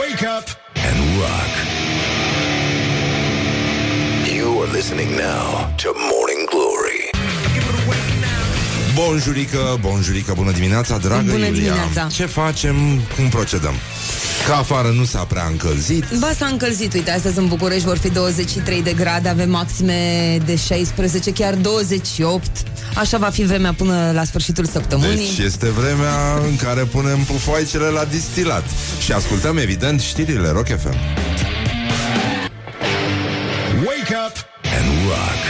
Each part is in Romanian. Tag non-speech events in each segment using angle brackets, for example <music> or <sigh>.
Wake up and rock. You are listening now to Morning Glory. Bonjurică, bonjurică, bună dimineața, dragă Bună Iulia. dimineața. Ce facem, cum procedăm? Că afară nu s-a prea încălzit. Ba s-a încălzit, uite, astăzi în București vor fi 23 de grade, avem maxime de 16, chiar 28. Așa va fi vremea până la sfârșitul săptămânii. Deci este vremea în care punem pufoaicele la distilat Și ascultăm, evident, știrile Rock FM Wake up and rock.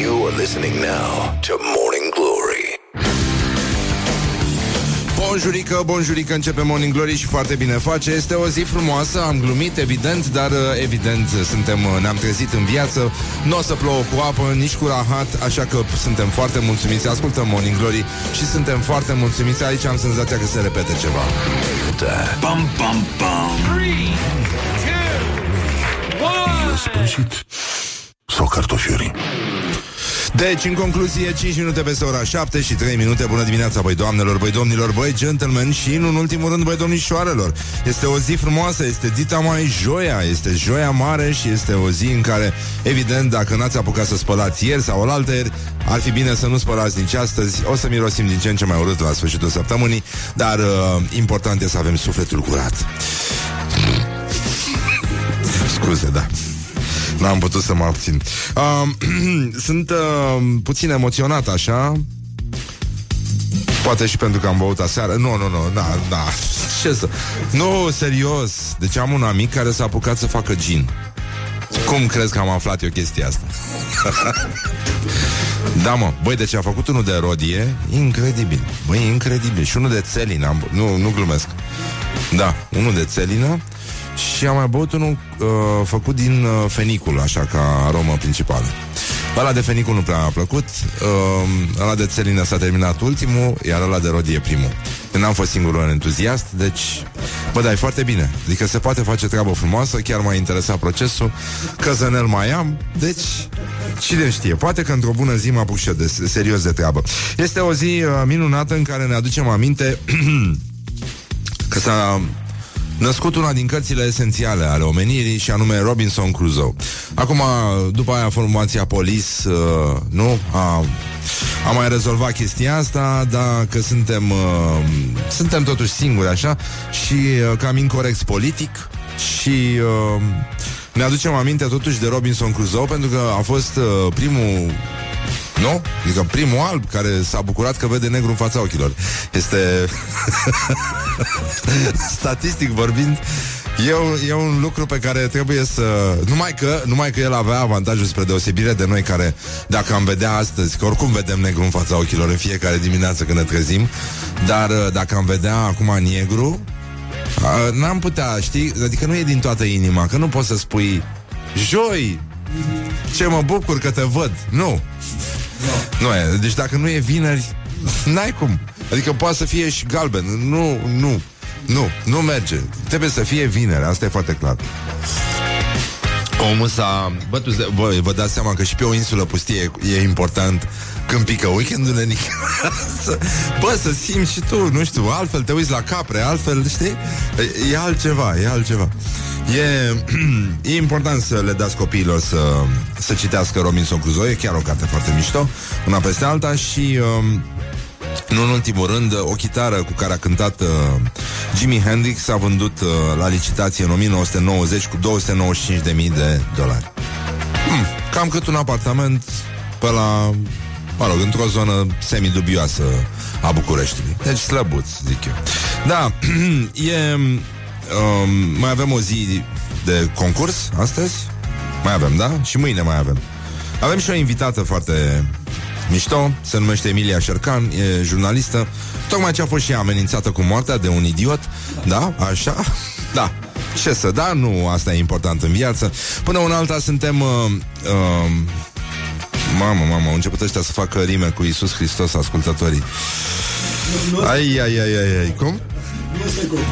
You are listening now to Morning Bonjurică, bonjurică, începe Morning Glory și foarte bine face Este o zi frumoasă, am glumit, evident Dar, uh, evident, suntem, uh, ne-am trezit în viață Nu o să plouă cu apă, nici cu rahat Așa că suntem foarte mulțumiți Ascultăm Morning Glory și suntem foarte mulțumiți Aici am senzația că se repete ceva Bum, bum, bum. Sfârșit. Sau cartofiorii. Deci, în concluzie, 5 minute peste ora 7 și 3 minute. Bună dimineața, băi doamnelor, băi domnilor, băi gentlemen Și, în ultimul rând, băi domnișoarelor. Este o zi frumoasă, este dita mai joia Este joia mare și este o zi în care Evident, dacă n-ați apucat să spălați ieri sau olaltă ieri Ar fi bine să nu spălați nici astăzi. O să mirosim din ce în ce mai urât la sfârșitul săptămânii Dar uh, important e să avem sufletul curat. Scuze, da N-am putut să mă abțin. Uh, <clears throat> Sunt uh, puțin emoționat așa. Poate și pentru că am băut aseară. Nu, nu, nu, da, da. <laughs> Ce să... Nu, serios. Deci am un amic care s-a apucat să facă gin. Cum crezi că am aflat eu chestia asta? <laughs> da, mă, băi, deci a făcut unul de rodie Incredibil, băi, incredibil. Și unul de țelină, am... nu, nu glumesc. Da, unul de țelină și am mai băut unul uh, făcut din uh, fenicul, așa ca aromă principală. Ăla de fenicul nu prea mi-a plăcut, uh, ăla de țelină s-a terminat ultimul, iar ăla de rodie primul. Când n-am fost singurul entuziast, deci, bă, da, e foarte bine. Adică se poate face treabă frumoasă, chiar m-a interesat procesul, căzănel mai am, deci, cine știe, poate că într-o bună zi mă apuc și eu de, serios de treabă. Este o zi uh, minunată în care ne aducem aminte <clears throat> că s-a născut una din cărțile esențiale ale omenirii și anume Robinson Crusoe. Acum, după aia, formația Polis, uh, nu, a, a mai rezolvat chestia asta, dar că suntem, uh, suntem totuși singuri, așa, și uh, cam incorrect politic și... Uh, ne aducem aminte totuși de Robinson Crusoe pentru că a fost uh, primul nu? Adică primul alb care s-a bucurat că vede negru în fața ochilor. Este... <laughs> Statistic vorbind, E un, e un lucru pe care trebuie să... Numai că, numai că el avea avantajul spre deosebire de noi care, dacă am vedea astăzi, că oricum vedem negru în fața ochilor în fiecare dimineață când ne trezim, dar uh, dacă am vedea acum negru, uh, n-am putea, știi? Adică nu e din toată inima, că nu poți să spui joi, ce mă bucur că te văd. Nu. Nu e. Deci dacă nu e vineri, n-ai cum. Adică poate să fie și galben. Nu, nu. Nu, nu merge. Trebuie să fie vineri, asta e foarte clar. Omul s-a... Bă, tu, bă, vă dați seama că și pe o insulă pustie e important când pică weekendul nenic. <laughs> să, bă, să simți și tu, nu știu, altfel te uiți la capre, altfel, știi? E, e altceva, e altceva. E, <clears throat> e important să le dați copiilor să, să citească Robinson Crusoe, e chiar o carte foarte mișto, una peste alta și... Um, nu în ultimul rând, o chitară cu care a cântat uh, Jimi Hendrix a vândut uh, la licitație în 1990 cu 295.000 de dolari. Hmm, cam cât un apartament pe la, mă rog, într-o zonă semidubioasă a Bucureștiului. Deci slăbuț, zic eu. Da, <clears throat> e... Um, mai avem o zi de concurs astăzi? Mai avem, da? Și mâine mai avem. Avem și o invitată foarte mișto, se numește Emilia Șercan, e jurnalistă, tocmai ce a fost și ea amenințată cu moartea de un idiot, da, așa, <laughs> da, ce să da, nu asta e important în viață. Până una alta suntem... Uh, uh, mamă, mamă, au început ăștia să facă rime cu Isus Hristos, ascultătorii. Ai, ai, ai, ai, ai, cum?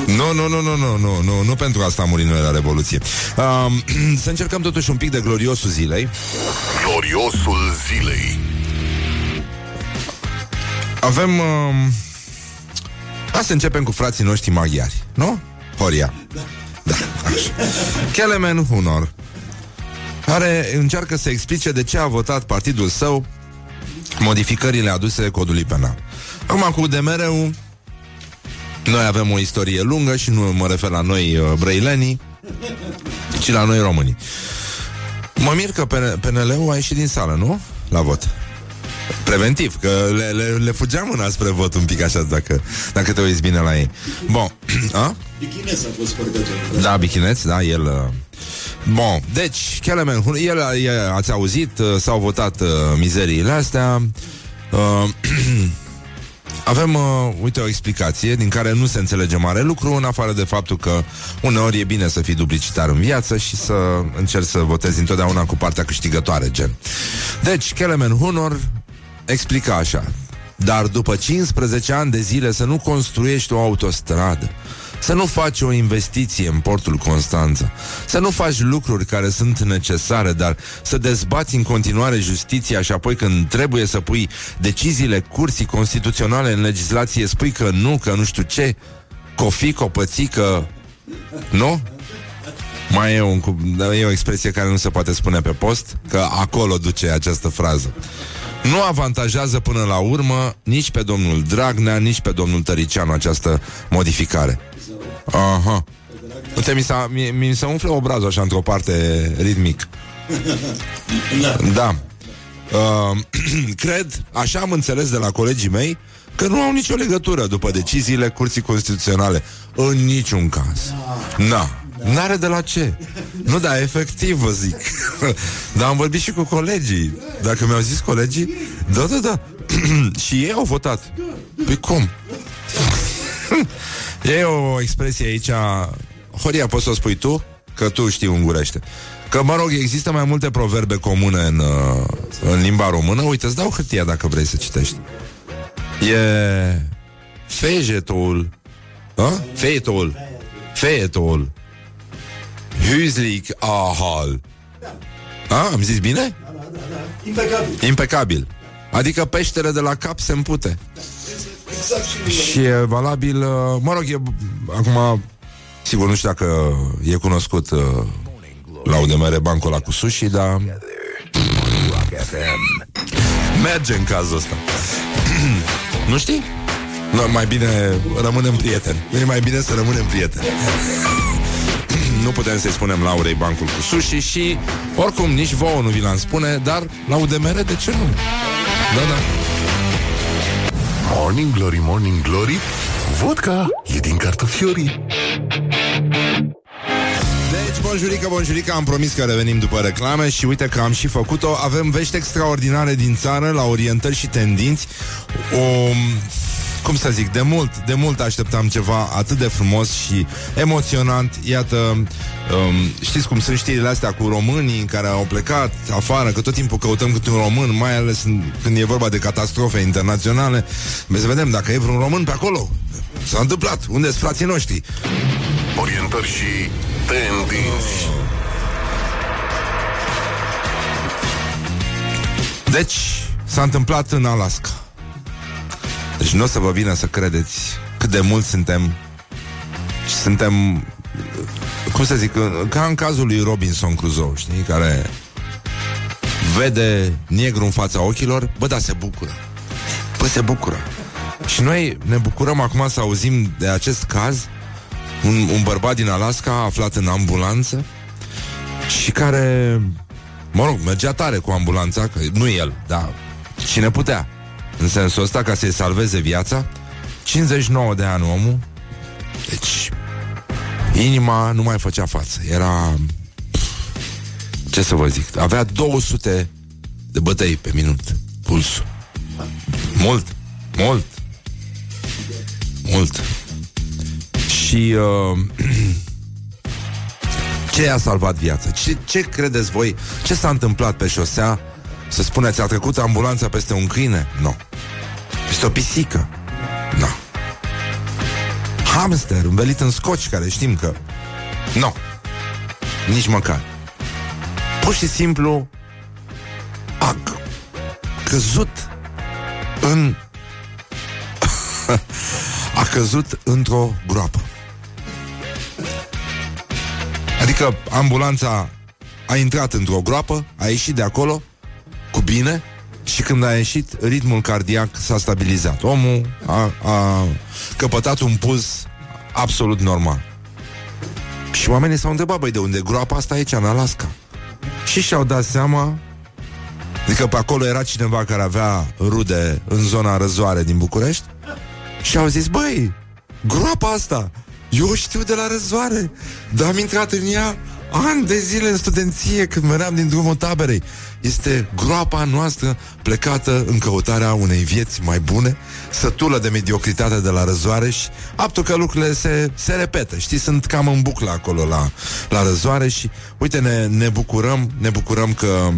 Nu, nu, nu, nu, nu, nu, nu, nu pentru asta a murit noi la Revoluție. Uh, <clears throat> să încercăm totuși un pic de gloriosul zilei. Gloriosul zilei. Avem uh, Hai să începem cu frații noștri maghiari, nu? Horia. Da, așa. Kelemen Hunor care încearcă să explice de ce a votat partidul său modificările aduse codului penal. Acum, cu DMR-ul, noi avem o istorie lungă și nu mă refer la noi uh, brăilenii, ci la noi românii. Mă mir că PNL-ul a ieșit din sală, nu? La vot. Preventiv, că le, le, le fugeam mâna spre vot un pic așa, dacă, dacă te uiți bine la ei. Bun. <clears throat> A? Bichineț a fost foarte Da, Bichineț, da, el... Uh... Bun, deci, Kelemen, el, el, ați auzit, uh, s-au votat uh, mizeriile astea. Uh, <clears throat> Avem, uh, uite, o explicație din care nu se înțelege mare lucru, în afară de faptul că uneori e bine să fii duplicitar în viață și să încerci să votezi întotdeauna cu partea câștigătoare, gen. Deci, Kelemen Hunor explica așa. Dar după 15 ani de zile să nu construiești o autostradă, să nu faci o investiție în portul Constanța, să nu faci lucruri care sunt necesare, dar să dezbați în continuare justiția și apoi când trebuie să pui deciziile curții constituționale în legislație, spui că nu, că nu știu ce, cofi, copățică, nu? Mai e, un, e o expresie care nu se poate spune pe post, că acolo duce această frază nu avantajează până la urmă nici pe domnul Dragnea, nici pe domnul Tăricianu această modificare. Aha. Uite, mi, s-a, mi, mi se umflă obrazul așa într-o parte ritmic. da. da. Uh, <clears throat> cred, așa am înțeles de la colegii mei, că nu au nicio legătură după deciziile Curții Constituționale. În niciun caz. Na. N-are de la ce. Nu, da, efectiv vă zic. <laughs> Dar am vorbit și cu colegii. Dacă mi-au zis colegii, da, da, da. <clears throat> și ei au votat. Păi cum? <laughs> e o expresie aici... Horia, poți să o spui tu? Că tu știi ungurește. Că, mă rog, există mai multe proverbe comune în, uh, în limba română. Uite, îți dau hârtia dacă vrei să citești. E fejetul, fejetul, fejetul, Hüslik ahal. A, am zis bine? Da, da, da, da. Impecabil. Impecabil. Adică peștele de la cap se împute. Exact și, și e valabil, uh, mă rog, e, acum, sigur, nu știu dacă e cunoscut uh, la UDMR bancul ăla cu sushi, dar merge în cazul ăsta. <clears throat> nu știi? No, mai bine rămânem prieteni. Nu e mai bine să rămânem prieteni nu putem să-i spunem Laurei bancul cu sushi și oricum nici vouă nu vi l-am spune, dar la UDMR de ce nu? Da, da. Morning Glory, Morning Glory, vodka e din cartofiorii. Deci, bonjurică, bonjurică, am promis că revenim după reclame și uite că am și făcut-o. Avem vești extraordinare din țară la orientări și tendinți. O cum să zic, de mult, de mult așteptam ceva atât de frumos și emoționant. Iată, um, știți cum sunt știrile astea cu românii care au plecat afară, că tot timpul căutăm câte un român, mai ales în, când e vorba de catastrofe internaționale. Să vedem dacă e vreun român pe acolo. S-a întâmplat. Unde sunt frații noștri? Orientări și tendinți. Deci, s-a întâmplat în Alaska. Deci nu o să vă vină să credeți cât de mult suntem suntem cum să zic, ca în cazul lui Robinson Crusoe, știi, care vede negru în fața ochilor, bă, da, se bucură. Bă, se bucură. Și noi ne bucurăm acum să auzim de acest caz un, un bărbat din Alaska aflat în ambulanță și care, mă rog, mergea tare cu ambulanța, că nu el, dar cine putea. În sensul ăsta, ca să-i salveze viața 59 de ani omul Deci Inima nu mai făcea față Era Ce să vă zic Avea 200 de bătăi pe minut Pulsul Mult, mult Mult Și uh, <clears throat> Ce i-a salvat viața? Ce, ce credeți voi? Ce s-a întâmplat pe șosea? Să spuneți, a trecut ambulanța peste un câine? Nu no. Este o pisică. Nu. No. Hamster învelit în scoci, care știm că... Nu. No. Nici măcar. Pur și simplu a căzut în... <laughs> a căzut într-o groapă. Adică ambulanța a intrat într-o groapă, a ieșit de acolo cu bine și când a ieșit, ritmul cardiac s-a stabilizat. Omul a, a căpătat un puls absolut normal. Și oamenii s-au întrebat, băi, de unde groapa asta aici, în Alaska? Și și-au dat seama Adică pe acolo era cineva care avea rude în zona răzoare din București și au zis, băi, groapa asta, eu o știu de la răzoare, dar am intrat în ea ani de zile în studenție când meream din drumul taberei. Este groapa noastră plecată în căutarea unei vieți mai bune, sătulă de mediocritate de la răzoareș și aptul că lucrurile se, se repetă. Știi, sunt cam în buclă acolo la, la răzoareș și uite, ne, ne bucurăm, ne bucurăm că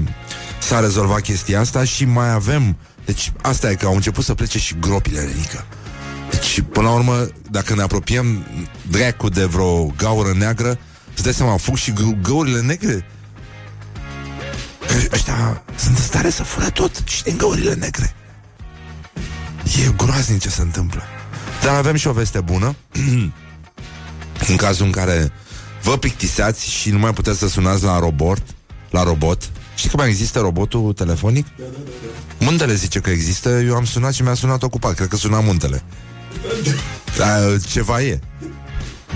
s-a rezolvat chestia asta și mai avem deci asta e că au început să plece și gropile, Renica. Deci, până la urmă, dacă ne apropiem dracu de vreo gaură neagră, îți dai seama, fug și gă- găurile negre. Că ăștia sunt în stare să fură tot și din găurile negre. E groaznic ce se întâmplă. Dar avem și o veste bună. <clears throat> în cazul în care vă plictiseați și nu mai puteți să sunați la robot, la robot. Știi că mai există robotul telefonic? Muntele zice că există, eu am sunat și mi-a sunat ocupat, cred că suna muntele. Da, ceva e.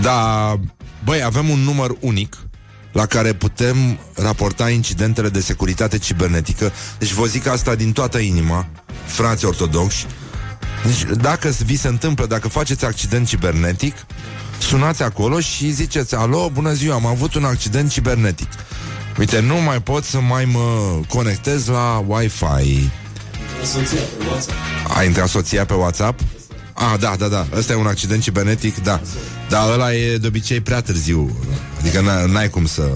Da, băi, avem un număr unic la care putem raporta incidentele de securitate cibernetică. Deci vă zic asta din toată inima, frați ortodoxi. Deci dacă vi se întâmplă, dacă faceți accident cibernetic, sunați acolo și ziceți, alo, bună ziua, am avut un accident cibernetic. Uite, nu mai pot să mai mă conectez la Wi-Fi. Soția pe WhatsApp. A intrat soția pe WhatsApp? Ah, da, da, da. Ăsta e un accident cibernetic, da. Dar ăla e de obicei prea târziu. Adică n- n-ai cum să...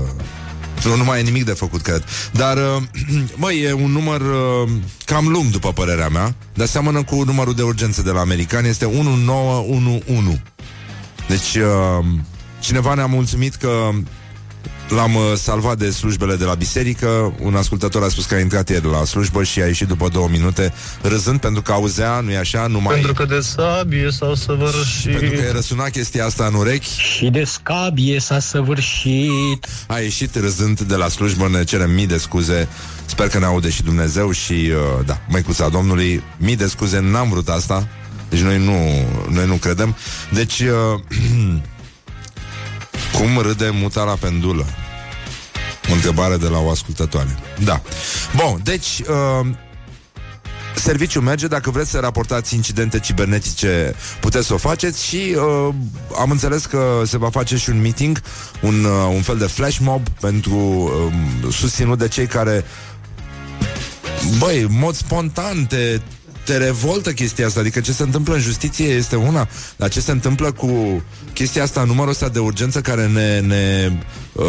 Nu, nu mai e nimic de făcut, cred. Dar, uh, <clears throat> măi, e un număr uh, cam lung, după părerea mea, dar seamănă cu numărul de urgență de la americani. Este 1911. Deci, uh, cineva ne-a mulțumit că L-am uh, salvat de slujbele de la biserică. Un ascultător a spus că a intrat ieri la slujbă Și a ieșit după două minute Râzând pentru că auzea, nu-i așa, numai Pentru că de sabie s-a săvârșit. Pentru că i-a răsunat chestia asta în urechi? Și de scabie s-a săvârșit. A ieșit râzând de la slujbă Ne cerem mii de scuze. Sper că ne aude și Dumnezeu și, uh, da, măicuța Domnului Mii de scuze, n-am vrut asta. Deci noi nu, noi nu credem. Deci uh, <clears throat> Cum râde muta la pendulă? O întrebare de la o ascultătoare. Da. Bun, deci uh, Serviciul merge, dacă vreți să raportați incidente cibernetice, puteți să o faceți și uh, am înțeles că se va face și un meeting, un, uh, un fel de flash mob pentru uh, susținut de cei care băi, în mod spontan te, te revoltă chestia asta, adică ce se întâmplă în justiție este una, dar ce se întâmplă cu chestia asta, numărul ăsta de urgență care ne, ne uh,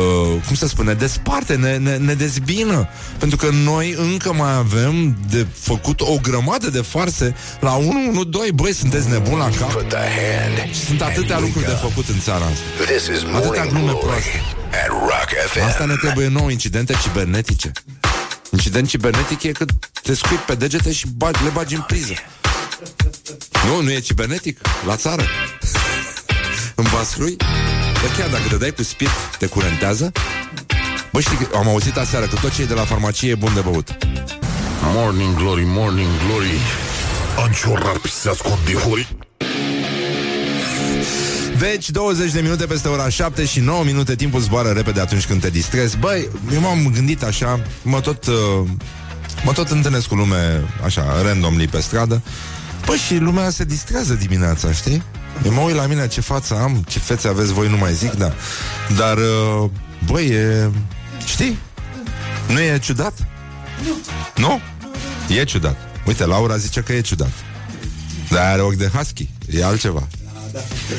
cum să spune, desparte, ne, ne, ne dezbină, pentru că noi încă mai avem de făcut o grămadă de farse la 112, băi, sunteți nebuni la cap? Put the hand. Sunt atâtea and lucruri de wake up. făcut în țara asta. This is Atâtea Morning glume Glory proaste. at Rock FM. Asta ne trebuie nou, incidente cibernetice. Incident cibernetic e când te scui pe degete și bagi, le bagi în priză. Nu, nu e cibernetic? La țară? în vasrui? Bă, chiar dacă te dai cu spirit, te curentează? Bă, știi că am auzit aseară că tot ce e de la farmacie e bun de băut. Morning Glory, Morning Glory Anciorar se ascund de hori Deci, 20 de minute peste ora 7 și 9 minute. Timpul zboară repede atunci când te distrezi. Băi, eu m-am gândit așa Mă tot, uh, mă tot întâlnesc cu lume Așa, randomly pe stradă. Băi, și lumea se distrează dimineața, știi? Eu mă uit la mine ce față am Ce fețe aveți voi, nu mai zic, da. Dar, uh, băi, e... Știi? Nu e ciudat? Nu? E ciudat. Uite, Laura zice că e ciudat. Dar are ochi de husky. E altceva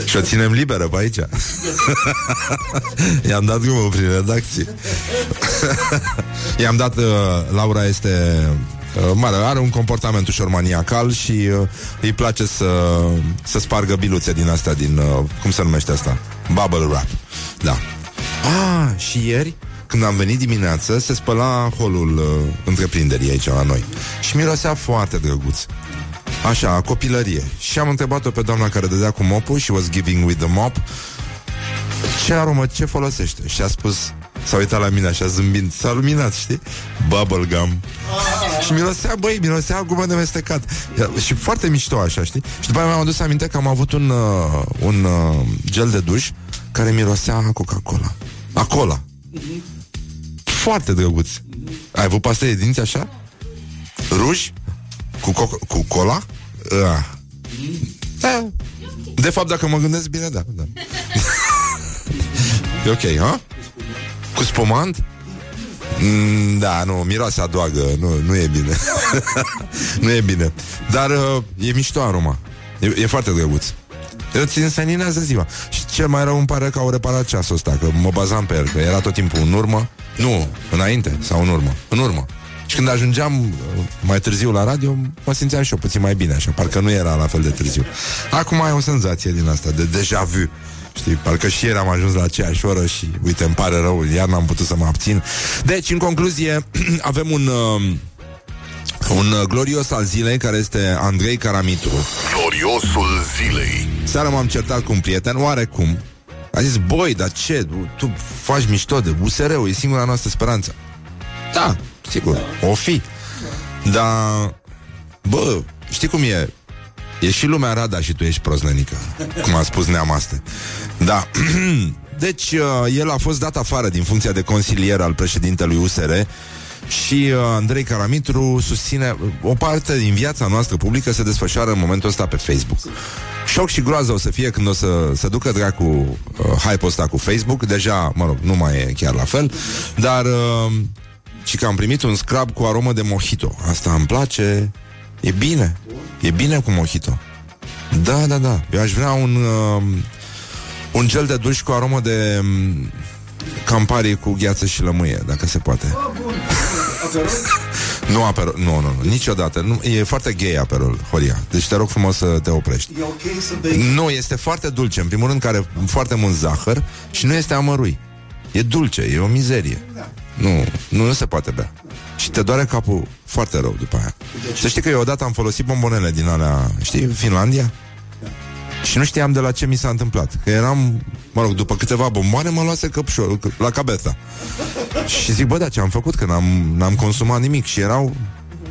și o ținem liberă pe aici I-am dat drumul prin redacție I-am dat uh, Laura este uh, mare, are un comportament ușor maniacal Și uh, îi place să Să spargă biluțe din astea Din, uh, cum se numește asta? Bubble wrap Da Ah, și ieri când am venit dimineață, se spăla holul uh, întreprinderii aici la noi. Și mirosea foarte drăguț. Așa, copilărie. Și am întrebat-o pe doamna care dădea cu mopul și was giving with the mop ce aromă, ce folosește? Și a spus, s-a uitat la mine așa zâmbind, s-a luminat, știi? Bubble gum. Și mirosea, băi, mirosea gumă de mestecat. Și foarte mișto așa, știi? Și după aia mi-am adus aminte că am avut un, uh, un uh, gel de duș care mirosea a Coca-Cola. A cola. Foarte drăguț. Ai avut paste de dinți așa? Ruși? Cu, co- cu cola? Uh. Da. De fapt, dacă mă gândesc bine, da. da. <laughs> e ok, ha? Cu spumant? Mm, da, nu, miroase a doagă Nu, nu e bine <laughs> Nu e bine Dar uh, e mișto aroma E, e foarte drăguț Îți înseninează ziua Și cel mai rău îmi pare că au reparat ceasul ăsta Că mă bazam pe el, că era tot timpul în urmă Nu, înainte sau în urmă În urmă și când ajungeam uh, mai târziu la radio, mă simțeam și eu puțin mai bine, așa, parcă nu era la fel de târziu. Acum ai o senzație din asta, de deja vu. Știi, parcă și ieri am ajuns la aceeași oră și, uite, îmi pare rău, iar n-am putut să mă abțin. Deci, în concluzie, <clears throat> avem un... Uh, un uh, glorios al zilei care este Andrei Caramitru. Gloriosul zilei. Seara m-am certat cu un prieten, oarecum. A zis, boi, dar ce? Tu faci mișto de USR-ul, e singura noastră speranță. Da, sigur, o fi. Dar, bă, știi cum e? E și lumea rada și tu ești proznănică, cum a spus Neamaste. Da. <clears throat> Deci, uh, el a fost dat afară din funcția de consilier al președintelui USR și uh, Andrei Caramitru susține o parte din viața noastră publică se desfășoară în momentul ăsta pe Facebook. Șoc și groază o să fie când o să se ducă dracu uh, hype-ul ăsta cu Facebook. Deja, mă rog, nu mai e chiar la fel, dar uh, și că am primit un scrub cu aromă de mojito. Asta îmi place. E bine. E bine cu mojito. Da, da, da. Eu aș vrea un uh, un gel de duș cu aromă de um, campari cu gheață și lămâie, dacă se poate. <laughs> nu aperol, nu, nu, nu, niciodată. Nu, e foarte gay aperol, Horia. Deci te rog frumos să te oprești. E ok să bei Nu, este foarte dulce. În primul rând, care foarte mult zahăr și nu este amărui. E dulce, e o mizerie. Nu, nu, nu se poate bea. Și te doare capul foarte rău după aia. Să știi că eu odată am folosit bombonele din alea, știi, Finlandia? Și nu știam de la ce mi s-a întâmplat. Că eram, mă rog, după câteva bomboane mă luase căpșorul la cabeza. Și zic, bă, da, ce am făcut? Că n-am, n-am consumat nimic și erau,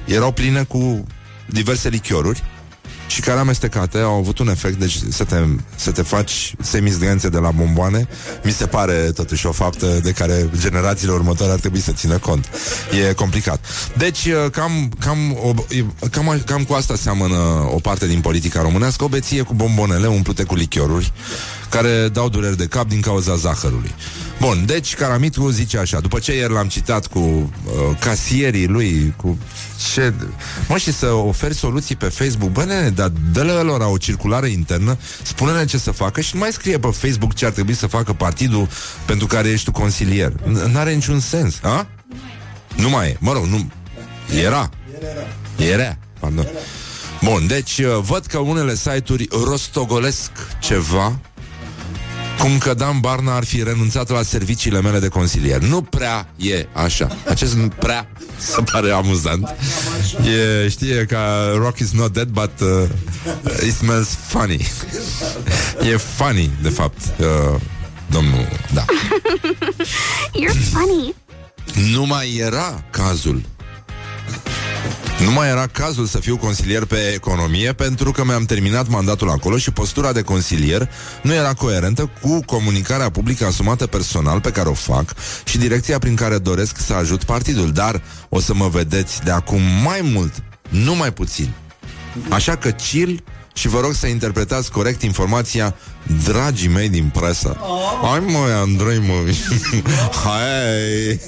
erau pline cu diverse lichioruri și care amestecate au avut un efect, deci să te, să te faci semizdrențe de la bomboane, mi se pare totuși o faptă de care generațiile următoare ar trebui să țină cont. E complicat. Deci, cam, cam, o, cam, cam cu asta seamănă o parte din politica românească, o beție cu bombonele umplute cu lichioruri, care dau dureri de cap din cauza zahărului. Bun, deci Caramitru zice așa, după ce ieri l-am citat cu uh, casierii lui, cu ce... Mă, și să oferi soluții pe Facebook, bă, nene, dar dă-le lor o circulare internă, spune-ne ce să facă și nu mai scrie pe Facebook ce ar trebui să facă partidul pentru care ești tu consilier. N- N-are niciun sens, a? Nu mai e, mă rog, nu... Era. Era, pardon. Bun, deci uh, văd că unele site-uri rostogolesc ceva cum că Dan Barna ar fi renunțat la serviciile mele de consilier. Nu prea e așa. Acest nu prea se pare amuzant. E, știe ca Rock is not dead, but uh, it smells funny. e funny, de fapt. Uh, domnul, da. <laughs> You're funny. Nu mai era cazul nu mai era cazul să fiu consilier pe economie pentru că mi-am terminat mandatul acolo și postura de consilier nu era coerentă cu comunicarea publică asumată personal pe care o fac și direcția prin care doresc să ajut partidul. Dar o să mă vedeți de acum mai mult, nu mai puțin. Așa că chill și vă rog să interpretați corect informația dragii mei din presă. Hai mă, Andrei, mă. <laughs> Hai.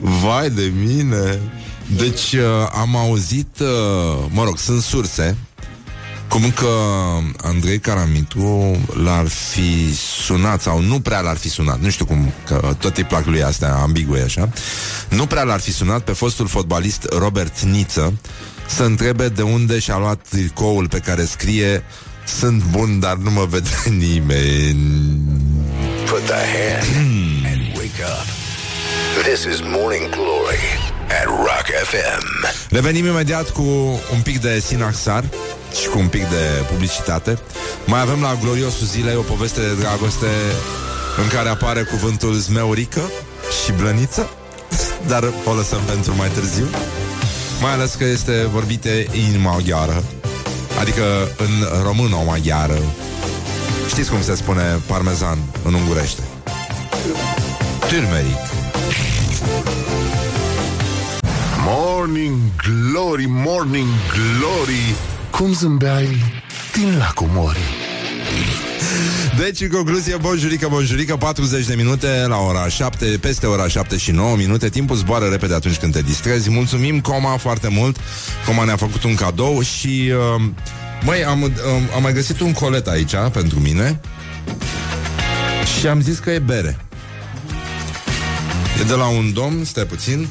Vai de mine. Deci uh, am auzit, uh, mă rog, sunt surse cum că Andrei Caramitu l-ar fi sunat sau nu prea l-ar fi sunat, nu știu cum, că tot îi plac lui astea ambigue așa, nu prea l-ar fi sunat pe fostul fotbalist Robert Niță să întrebe de unde și-a luat tricoul pe care scrie sunt bun, dar nu mă vede <laughs> nimeni. Put the hand and wake up. This is Morning Glory at Rock FM. Revenim imediat cu un pic de sinaxar și cu un pic de publicitate. Mai avem la gloriosul zilei o poveste de dragoste în care apare cuvântul zmeurică și blăniță, <laughs> dar o lăsăm pentru mai târziu. Mai ales că este vorbite în maghiară, adică în română-maghiară. Știți cum se spune parmezan în ungurește? Turmeric. Morning Glory, Morning Glory Cum zâmbeai din lacul Mori Deci, în concluzie, bonjurică, bonjurică 40 de minute la ora 7 Peste ora 7 și 9 minute. Timpul zboară repede atunci când te distrezi. Mulțumim Coma foarte mult. Coma ne-a făcut un cadou și uh, Măi, am, um, am mai găsit un colet aici Pentru mine. Și am zis că e bere. E de la un domn, stai puțin.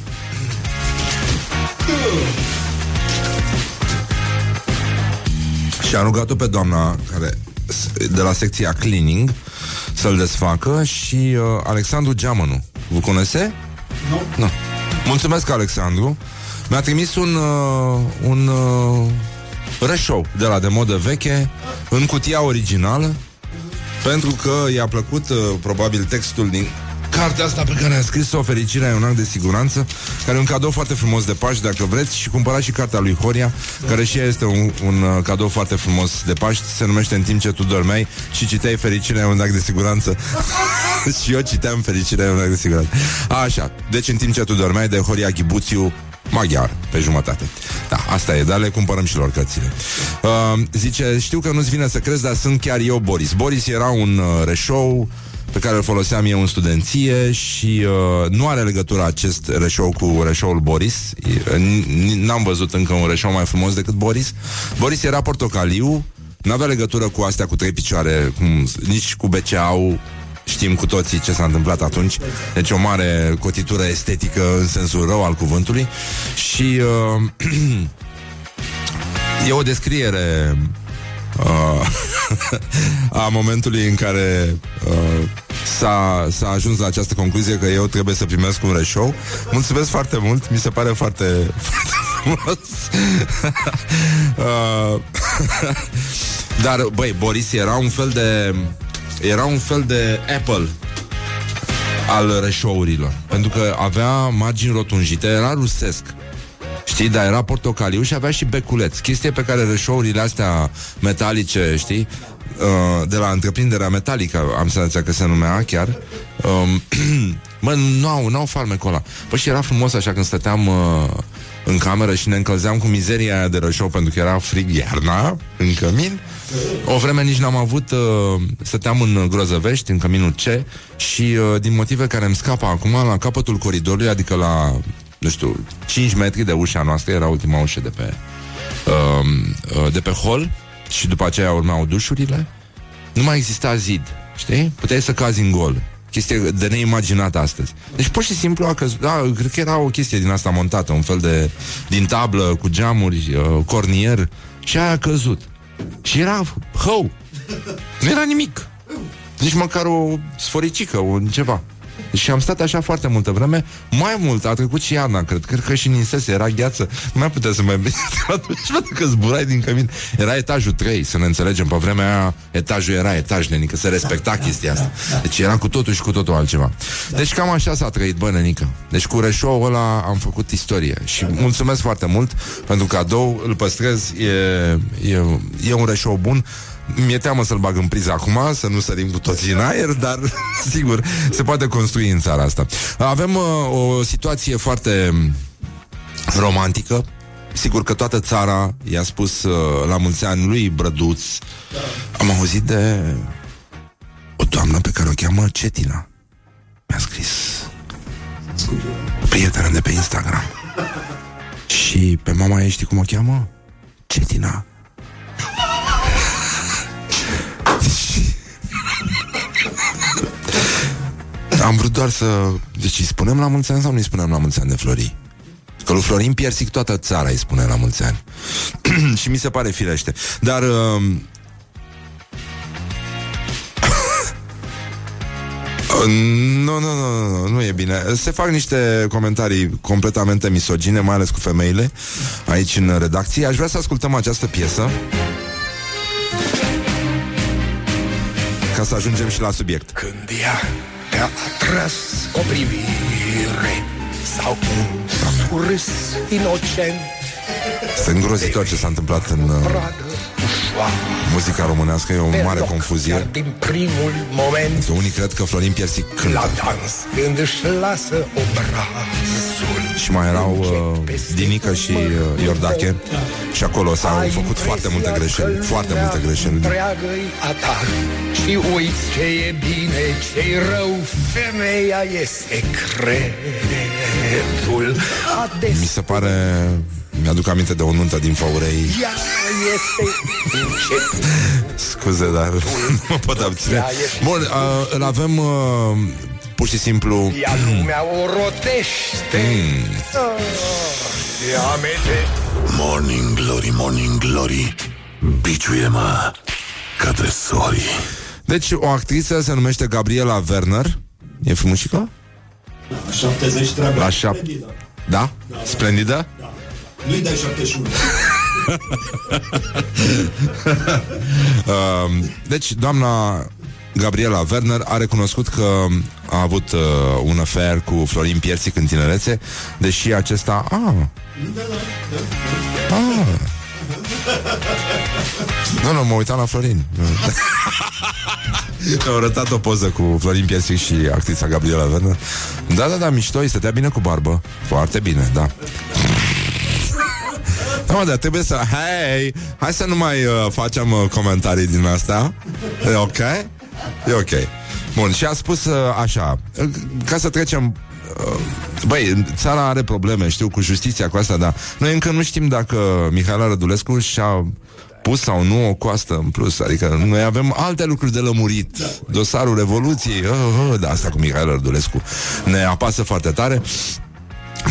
Și am rugat-o pe doamna care de la secția cleaning să-l desfacă și uh, Alexandru Geamănu. Vă cunoaște? Nu. No. Mulțumesc, Alexandru. Mi-a trimis un, uh, un uh, reșou de la de modă veche în cutia originală pentru că i-a plăcut uh, probabil textul din cartea asta pe care a scris-o Fericirea e un act de siguranță Care e un cadou foarte frumos de Paști Dacă vreți și cumpărați și cartea lui Horia Care și ea este un, un uh, cadou foarte frumos de Paști Se numește În timp ce tu dormeai Și citeai Fericirea e un act de siguranță <laughs> Și eu citeam Fericirea e un act de siguranță Așa, deci în timp ce tu dormeai De Horia Ghibuțiu maghiar, pe jumătate. Da, asta e, dar le cumpărăm și lor cărțile. Uh, zice, știu că nu-ți vine să crezi, dar sunt chiar eu Boris. Boris era un uh, reșou pe care îl foloseam eu în studenție și uh, nu are legătură acest reșou cu reșoul Boris. N-am văzut încă un reșou mai frumos decât Boris. Boris era portocaliu, n-avea legătură cu astea cu trei picioare, cum, nici cu BCAU, Știm cu toții ce s-a întâmplat atunci Deci o mare cotitură estetică În sensul rău al cuvântului Și uh, <clears throat> E o descriere uh, <laughs> a momentului în care uh, s-a, s-a ajuns la această concluzie că eu trebuie să primesc un reșou. Mulțumesc foarte mult, mi se pare foarte, <laughs> foarte frumos. <laughs> uh, dar, băi, Boris era un fel de... Era un fel de Apple al reșourilor. Pentru că avea margini rotunjite, era rusesc. Știi, dar era portocaliu și avea și beculeț. Chestie pe care reșourile astea metalice, știi, uh, de la întreprinderea metalică, am senzația că se numea chiar, um, <clears throat> mă, nu au, nu au farmecul ăla. Păi și era frumos așa când stăteam uh, în cameră și ne încălzeam cu mizeria aia de rășou pentru că era frig iarna în cămin. O vreme nici n-am avut, uh, stăteam în Grozăvești, în căminul C și uh, din motive care îmi scapă acum, la capătul coridorului, adică la nu știu, 5 metri de ușa noastră, era ultima ușă de pe, uh, uh, de pe hol și după aceea urmau dușurile. Nu mai exista zid, știi? Puteai să cazi în gol. Chestie de neimaginat astăzi. Deci pur și simplu a căzut, da, cred că era o chestie din asta montată, un fel de, din tablă cu geamuri, uh, cornier și aia a căzut. Și era hău. Nu era nimic. Nici măcar o sforicică, un ceva. Și am stat așa foarte multă vreme. Mai mult, a trecut și iarna, cred. Cred că și ninsese, era gheață. Nu mai putea să mai atunci pentru că zburai din cămin. Era etajul 3, să ne înțelegem. Pe vremea aia, etajul era etaj, nenică Se respecta chestia asta. Deci era cu totul și cu totul altceva. Deci cam așa s-a trăit, bă, nenică. Deci cu reșoul ăla am făcut istorie. Și mulțumesc foarte mult pentru cadou Îl păstrez, e, e, e un reșou bun mi-e teamă să-l bag în priză acum, să nu sărim cu toții în aer, dar <laughs> sigur, se poate construi în țara asta. Avem uh, o situație foarte romantică. Sigur că toată țara i-a spus uh, la mulți ani lui Brăduț. Am auzit de o doamnă pe care o cheamă Cetina. Mi-a scris prietenă de pe Instagram. Și pe mama ei știi cum o cheamă? Cetina. Am vrut doar să... Deci îi spunem la mulți ani sau nu îi spunem la mulți ani de Flori? Că lui Florin Piersic toată țara îi spune la mulți ani. <clears throat> și mi se pare firește. Dar... <coughs> Uh... Nu, nu, nu, nu, nu e bine. Se fac niște comentarii completamente misogine, mai ales cu femeile, aici în redacție. Aș vrea să ascultăm această piesă. Ca să ajungem și la subiect. Când ea te-a atras o privire. Sau un surâs inocent. Este îngrozitor ce s-a întâmplat în uh, Pradă ușoară muzica românească. E o pe mare loc, confuzie. iar din primul moment Unii cred că Florin Piersic La cântă. dans când își lasă obrazul Și mai erau uh, Dinica și uh, Iordache Și acolo s-au Ai făcut foarte multe impresia greșeli că Foarte lumea multe greșeli Întreagă-i a ta Și uiți ce e bine, ce e rău Femeia e secretul Ades Mi se pare Mi-aduc aminte de o nuntă din Făurei. Ea este încet. Scuze, dar <laughs> nu mă pot abține. Bun, uh, îl avem uh, Pur și simplu. Ea lumea o rotește. Oh, Ea mete Morning Glory, Morning Glory. Biciuie-mă ca tresorii Deci o actriță se numește Gabriela Werner. E frumușică? La 70 treaba. La șap- Splendidă. Da? Splendidă? Nu-i dai 71. Uh, deci, doamna Gabriela Werner a recunoscut că a avut uh, un affair cu Florin Piersic în tinerețe, deși acesta... Ah, ah. Nu, nu, mă uitam la Florin. <laughs> Mi-au arătat o poză cu Florin Piersic și actrița Gabriela Werner. Da, da, da, mișto, îi stătea bine cu barbă. Foarte bine, da. Da, mă, dar trebuie să... Hei, hai să nu mai uh, facem uh, comentarii din astea. E ok? E ok. Bun, și a spus uh, așa, uh, ca să trecem... Uh, băi, țara are probleme, știu, cu justiția cu asta, dar noi încă nu știm dacă Mihaela Rădulescu și-a pus sau nu o coastă în plus. Adică noi avem alte lucruri de lămurit. Dosarul Revoluției, uh, uh, da, asta cu Mihaela Rădulescu ne apasă foarte tare.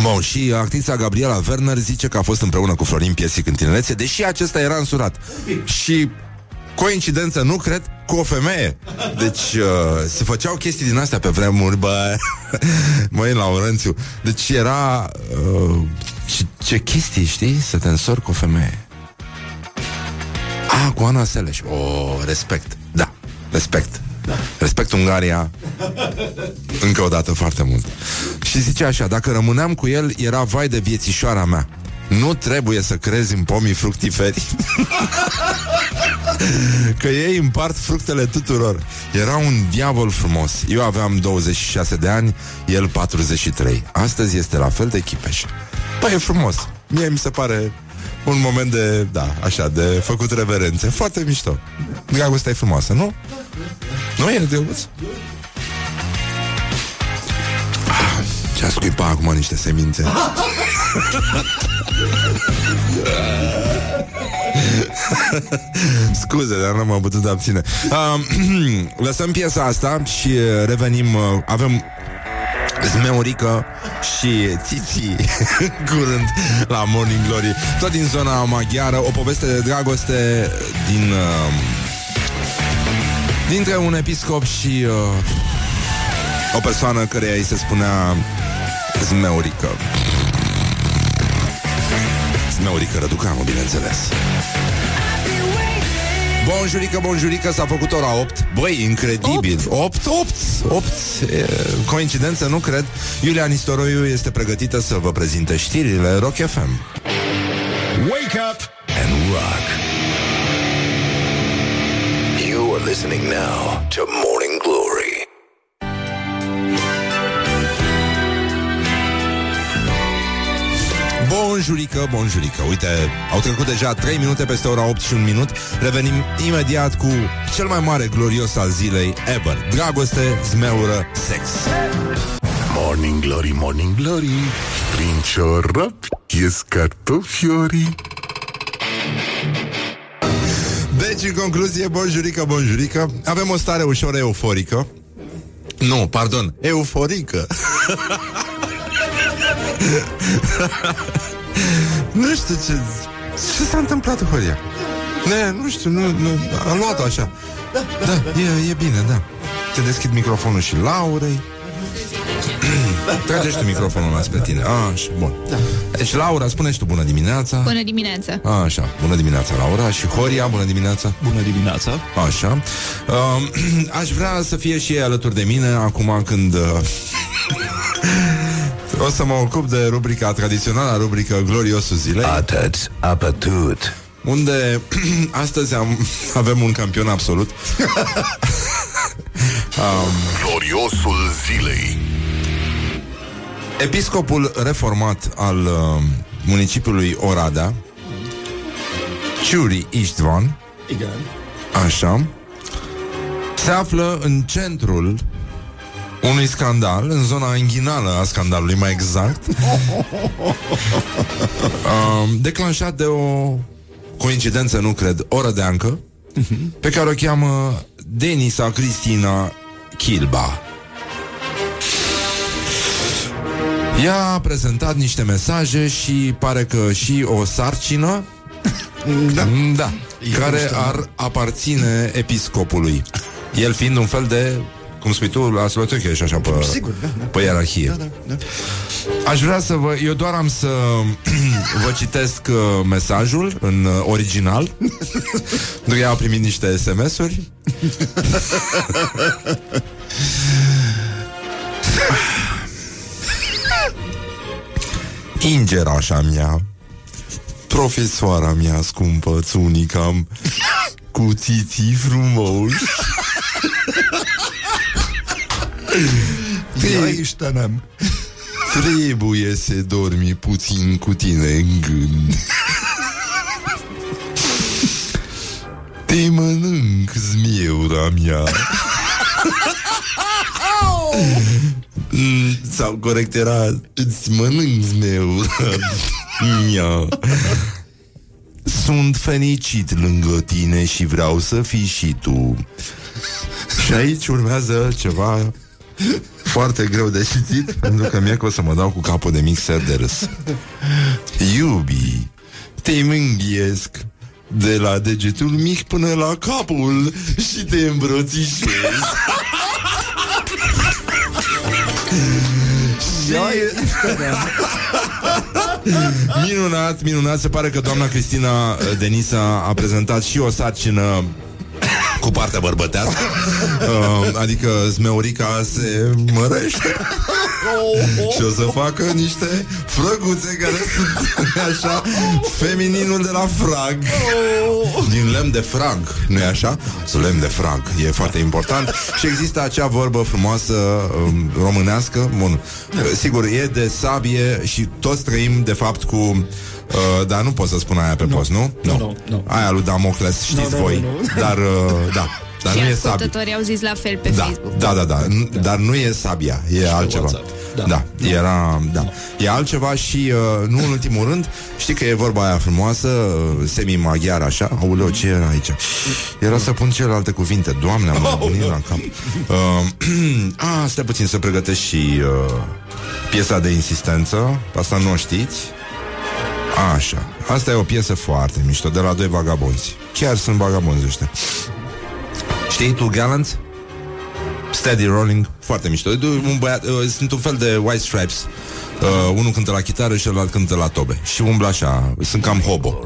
Bun, și actrița Gabriela Werner zice că a fost împreună cu Florin Piesic în tinerețe, deși acesta era însurat. Și coincidență, nu cred, cu o femeie. Deci uh, se făceau chestii din astea pe vremuri, bă, <laughs> măi, Laurențiu. Deci era... Uh, ce, ce chestii, știi? Să te însori cu o femeie. Ah, cu Ana Seleș. O, oh, respect. Da, respect. Respect Ungaria Încă o dată foarte mult. Și zice așa, dacă rămâneam cu el Era vai de viețișoara mea. Nu trebuie să crezi în pomii fructiferi. <laughs> Că ei împart fructele tuturor. Era un diavol frumos. Eu aveam 26 de ani El 43 Astăzi este la fel de chipeș. Păi e frumos. Mie mi se pare un moment de, da, așa, de făcut reverențe Foarte mișto Dragostea e frumoasă, nu? Nu e drăguț? Ah, Ce-a scuipa acum niște semințe <laughs> Scuze, dar nu m-am putut abține uh, <clears throat> Lăsăm piesa asta și uh, revenim uh, Avem Zmeurică și Țiții în curând la Morning Glory. Tot din zona maghiară O poveste de dragoste din uh, Dintre un episcop și uh, O persoană care îi se spunea Zmeurică Zmeurică Răducanu, bineînțeles Bonjurică, bonjurică, s-a făcut ora 8 Băi, incredibil. 8, 8, 8 e, Coincidență, nu cred. Iulia Nistoroiu este pregătită să vă prezinte știrile Rock FM Wake up and rock. You are listening now to Morning Glory. Bonjurică, bonjurică. Uite, au trecut deja 3 minute peste ora 8 și un minut. Revenim imediat cu cel mai mare glorios al zilei ever. Dragoste, zmeură, sex. Morning Glory, Morning Glory. Prin ciorap ies cartofiorii. Deci, în concluzie, bonjurică, bonjurică. Avem o stare ușor euforică. Nu, pardon, euforică <laughs> Nu știu ce Ce s-a întâmplat, Horia? Ne, nu știu, nu, nu, am luat-o așa Da, e, e bine, da te deschid microfonul și Laurei. <clears throat> Trageți tu microfonul la spre tine. A, așa, bun. Deci, Laura, spune și tu bună dimineața. Bună dimineața! A, așa, bună dimineața, Laura. Și Horia, bună dimineața. Bună dimineața! Așa. Um, <clears throat> aș vrea să fie și ei alături de mine acum când... Uh, <laughs> o să mă ocup de rubrica tradițională, rubrică Gloriosul Zilei. Atât, apătut. unde <clears throat> astăzi am, <laughs> avem un campion absolut. <laughs> Gloriosul zilei. Episcopul reformat al uh, municipiului Oradea, Ciuri Istvan, așa, se află în centrul unui scandal, în zona inghinală a scandalului, mai exact, <laughs> um, declanșat de o coincidență, nu cred, o rădeancă, pe care o cheamă Denisa Cristina Kilba. Ea a prezentat niște mesaje și pare că și o sarcină <laughs> da, da care ar aparține episcopului. El fiind un fel de, cum spui tu, la Slotochia și așa pe, Sigur, da, da. pe ierarhie. Da, da, da. Aș vrea să vă... Eu doar am să <clears throat> vă citesc uh, mesajul în uh, original. <laughs> Nu ea a primit niște SMS-uri. <laughs> Ingerașa mea, profesoara mea scumpă, țunica <laughs> cu tiții frumoși. Ia iștenem. Trebuie să dormi puțin cu tine în gând. Te mănânc, zmieura mea. Mm, Sau corect era Îți mănânc zmieura mea. Sunt fericit lângă tine și vreau să fii și tu. Și aici urmează ceva foarte greu de citit <laughs> Pentru că mie că o să mă dau cu capul de mixer de râs. Iubi Te mânghiesc De la degetul mic până la capul Și te îmbrățișez. <laughs> Și Minunat, minunat. Se pare că doamna Cristina uh, Denisa A prezentat și o sarcină cu partea bărbătească. Uh, Adică zmeurica se mărește. Și o să facă niște frăguțe Care sunt așa Femininul de la frag. Din lemn de frag nu e așa? Lemn de frag, e foarte important. Și există acea vorbă frumoasă um, Românească. Bun, sigur, e de sabie Și toți trăim de fapt cu Uh, dar nu pot să spun aia pe post, nu? Nu, nu, nu. Aia lui Damocles, știți Nu, nu, voi nu, nu. Dar, uh, da dar Și nu e sabie ascultătorii au zis la fel pe da, Facebook. da, da, da, N- dar nu e sabia, e altceva. WhatsApp. Da, Da. da era, da. E altceva și, uh, nu în ultimul rând, știi că e vorba aia frumoasă, uh, semi-maghiară așa, auleu, ce era aici? Era să pun celelalte cuvinte, doamne, am nebunit la cap. Uh, <clears throat> a, stai puțin să pregătesc și uh, piesa de insistență, asta nu o știți. Așa, asta e o piesă foarte mișto, de la doi vagabonzi. Chiar sunt vagabonzi ăștia. Știi tu Gallant? Steady Rolling, foarte mișto. De- Un băiat, uh, sunt un fel de White Stripes. Uh, unul cântă la chitară și celălalt cântă la tobe. Și umblă așa, sunt cam hobo.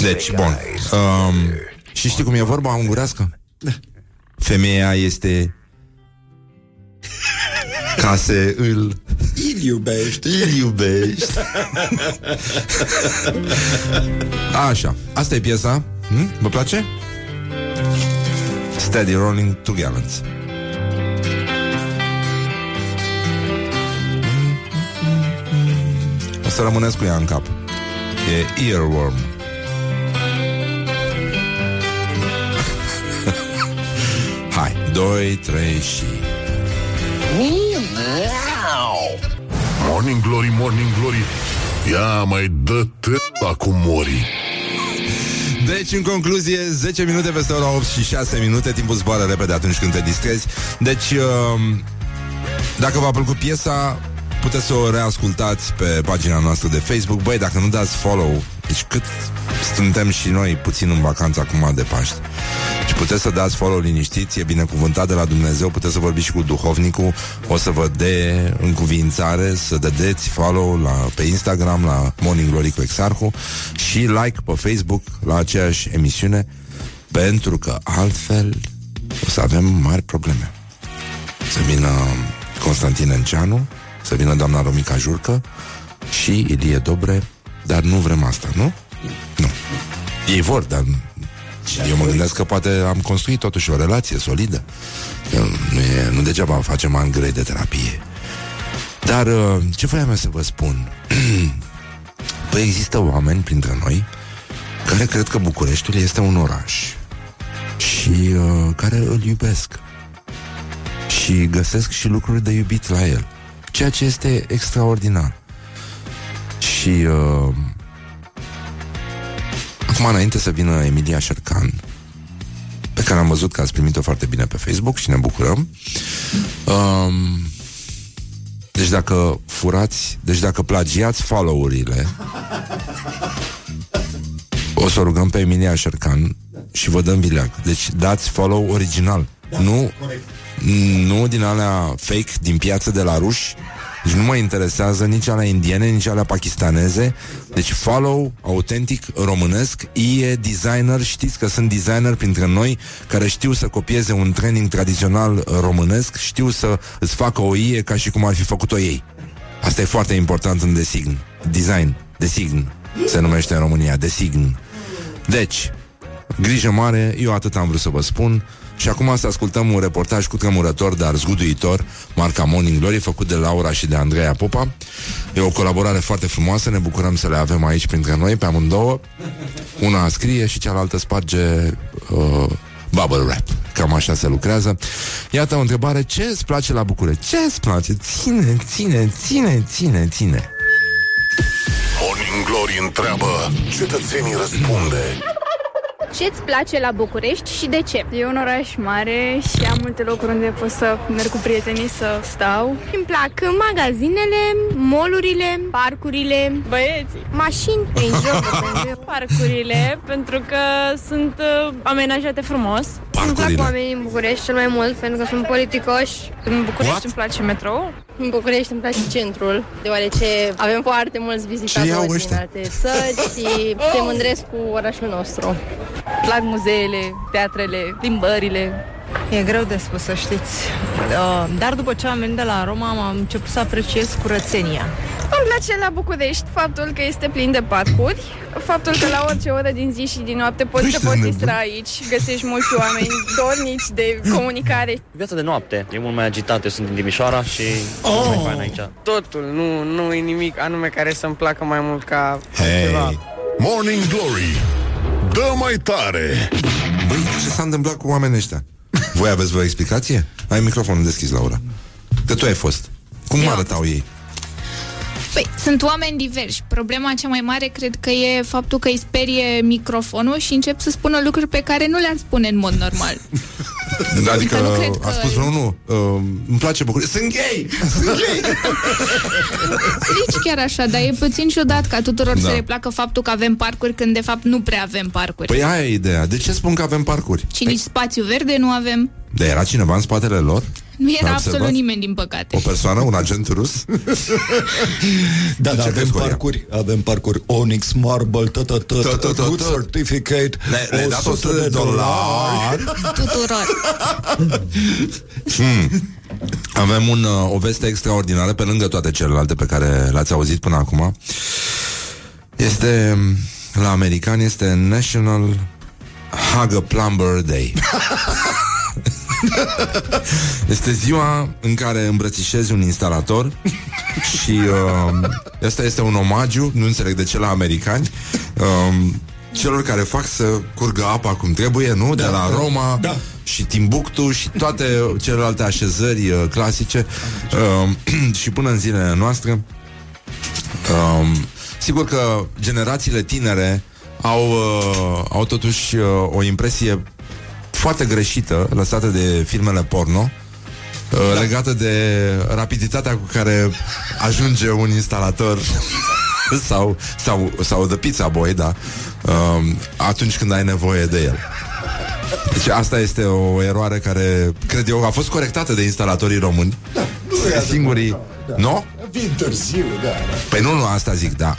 Deci, bun. Um, și știi cum e vorba ungurească? Femeia este ca se îl Îl iubești. îl iubești. Așa, asta e piesa. Hm? Vă place? Steady Rolling Two Gallons. O să rămânesc cu ea în cap. E earworm. <laughs> Hai, doi, trei și... Morning Glory, Morning Glory. Ia mai dă la cu mori. Deci, în concluzie, 10 minute peste ora 8 și 6 minute Timpul zboară repede atunci când te distrezi. Deci, um, dacă v-a plăcut piesa Puteți să o reascultați pe pagina noastră de Facebook. Băi, dacă nu dați follow Deci cât suntem și noi puțin în vacanță acum de Paște Și puteți să dați follow liniștiți, e binecuvântat de la Dumnezeu, puteți să vorbiți și cu duhovnicul, o să vă de încuvințare, să dădeți follow la, pe Instagram, la Morning Glory cu Exarhu și like pe Facebook la aceeași emisiune, pentru că altfel o să avem mari probleme. Să vină Constantin Enceanu, să vină doamna Romica Jurcă și Ilie Dobre, dar nu vrem asta, nu? Nu. Ei vor, dar eu mă gândesc că poate am construit totuși o relație solidă. Că nu, e, nu degeaba facem ani grei de terapie. Dar uh, ce voiam eu să vă spun? <clears throat> păi există oameni printre noi care cred că Bucureștiul este un oraș și uh, care îl iubesc și găsesc și lucruri de iubit la el. Ceea ce este extraordinar. Și uh, acum înainte să vină Emilia Șercan, pe care am văzut că ați primit-o foarte bine pe Facebook și ne bucurăm. Um, deci dacă furați, deci dacă plagiați follow-urile, o să o rugăm pe Emilia Șercan și vă dăm vileag. Deci dați follow original. Nu, nu din alea fake din piață de la ruși. Deci nu mă interesează nici alea indiene, nici alea pakistaneze. Deci follow autentic românesc. E designer, știți că sunt designer printre noi care știu să copieze un training tradițional românesc, știu să îți facă o ie ca și cum ar fi făcut-o ei. Asta e foarte important în design. Design, design, se numește în România, design. Deci, grijă mare, eu atât am vrut să vă spun. Și acum să ascultăm un reportaj cu tremurător, dar zguduitor, marca Morning Glory, făcut de Laura și de Andreea Popa. E o colaborare foarte frumoasă, ne bucurăm să le avem aici printre noi, pe amândouă. Una scrie și cealaltă sparge uh, bubble wrap. Cam așa se lucrează. Iată o întrebare, ce îți place la București? Ce îți place? Ține, ține, ține, ține, ține. Morning Glory întreabă, cetățenii răspunde. Ce-ți place la București și de ce? E un oraș mare și am multe locuri unde pot să merg cu prietenii să stau. Îmi plac magazinele, molurile, parcurile, Băieții, mașini, Range Rover, <laughs> parcurile, pentru că sunt uh, amenajate frumos. Parcurile. Îmi plac oamenii în București cel mai mult, pentru că sunt politicoși. În București What? îmi place metrou. În București îmi place centrul, deoarece avem foarte mulți Ce iau vizitatori din ăștia? alte țări și se mândresc cu orașul nostru. Plac muzeele, teatrele, plimbările, E greu de spus, să știți. Uh, Dar după ce am venit de la Roma, am început să apreciez curățenia. Îmi place la București faptul că este plin de parcuri, faptul că la orice oră din zi și din noapte poți să poți distra aici, găsești mulți oameni dornici de comunicare. Viața de noapte e mult mai agitată. Eu sunt din Timișoara și e mult mai fain aici. Totul, nu, nu e nimic anume care să-mi placă mai mult ca Hei! Morning Glory Dă mai tare Băi, ce s-a întâmplat cu oamenii ăștia? Voi aveți vreo explicație? Ai microfonul deschis, Laura. Că tu ai fost. Cum arătau ei? Păi, sunt oameni diversi. Problema cea mai mare cred că e faptul că îi sperie microfonul și încep să spună lucruri pe care nu le-ar spune în mod normal. <laughs> Adică nu cred că- a spus vreunul, uh, îmi place București. Sunt gay! Sunt gay! <laughs> Nici chiar așa, dar e puțin ciudat ca tuturor Da. să le placă faptul că avem parcuri când de fapt nu prea avem parcuri. Păi aia e ideea. De ce spun că avem parcuri? Și nici spațiu verde nu avem. De era cineva în spatele lor? Nu era N-a absolut observat? nimeni, din păcate. O persoană, un agent rus? Da, <laughs> De da, ce avem crezi, Horia? parcuri, avem parcuri Onyx, Marble, tot, tot, tot, Tot, tot, tot, good tot. certificate, Le- le-ai dat 100 de dolari. Tuturor. <laughs> Avem un, uh, o veste extraordinară pe lângă toate celelalte pe care le-ați auzit până acum. Este um, la american este National Hug a Plumber Day. <laughs> <laughs> este ziua în care îmbrățișezi un instalator și uh, asta este un omagiu, nu înțeleg de ce la americani, uh, celor care fac să curgă apa cum trebuie, nu? De la Roma da. și Timbuktu și toate celelalte așezări uh, clasice uh, <clears throat> și până în zilele noastre. Um, sigur că generațiile tinere au, uh, au totuși uh, o impresie foarte greșită lăsată de filmele porno da. legată de rapiditatea cu care ajunge un instalator <laughs> sau, sau, sau de pizza boy, da, um, atunci când ai nevoie de el. Deci asta este o eroare care, cred eu, a fost corectată de instalatorii români. Da, Singurii... Nu? Vin târziu, da, da. Păi nu, nu, asta zic, da.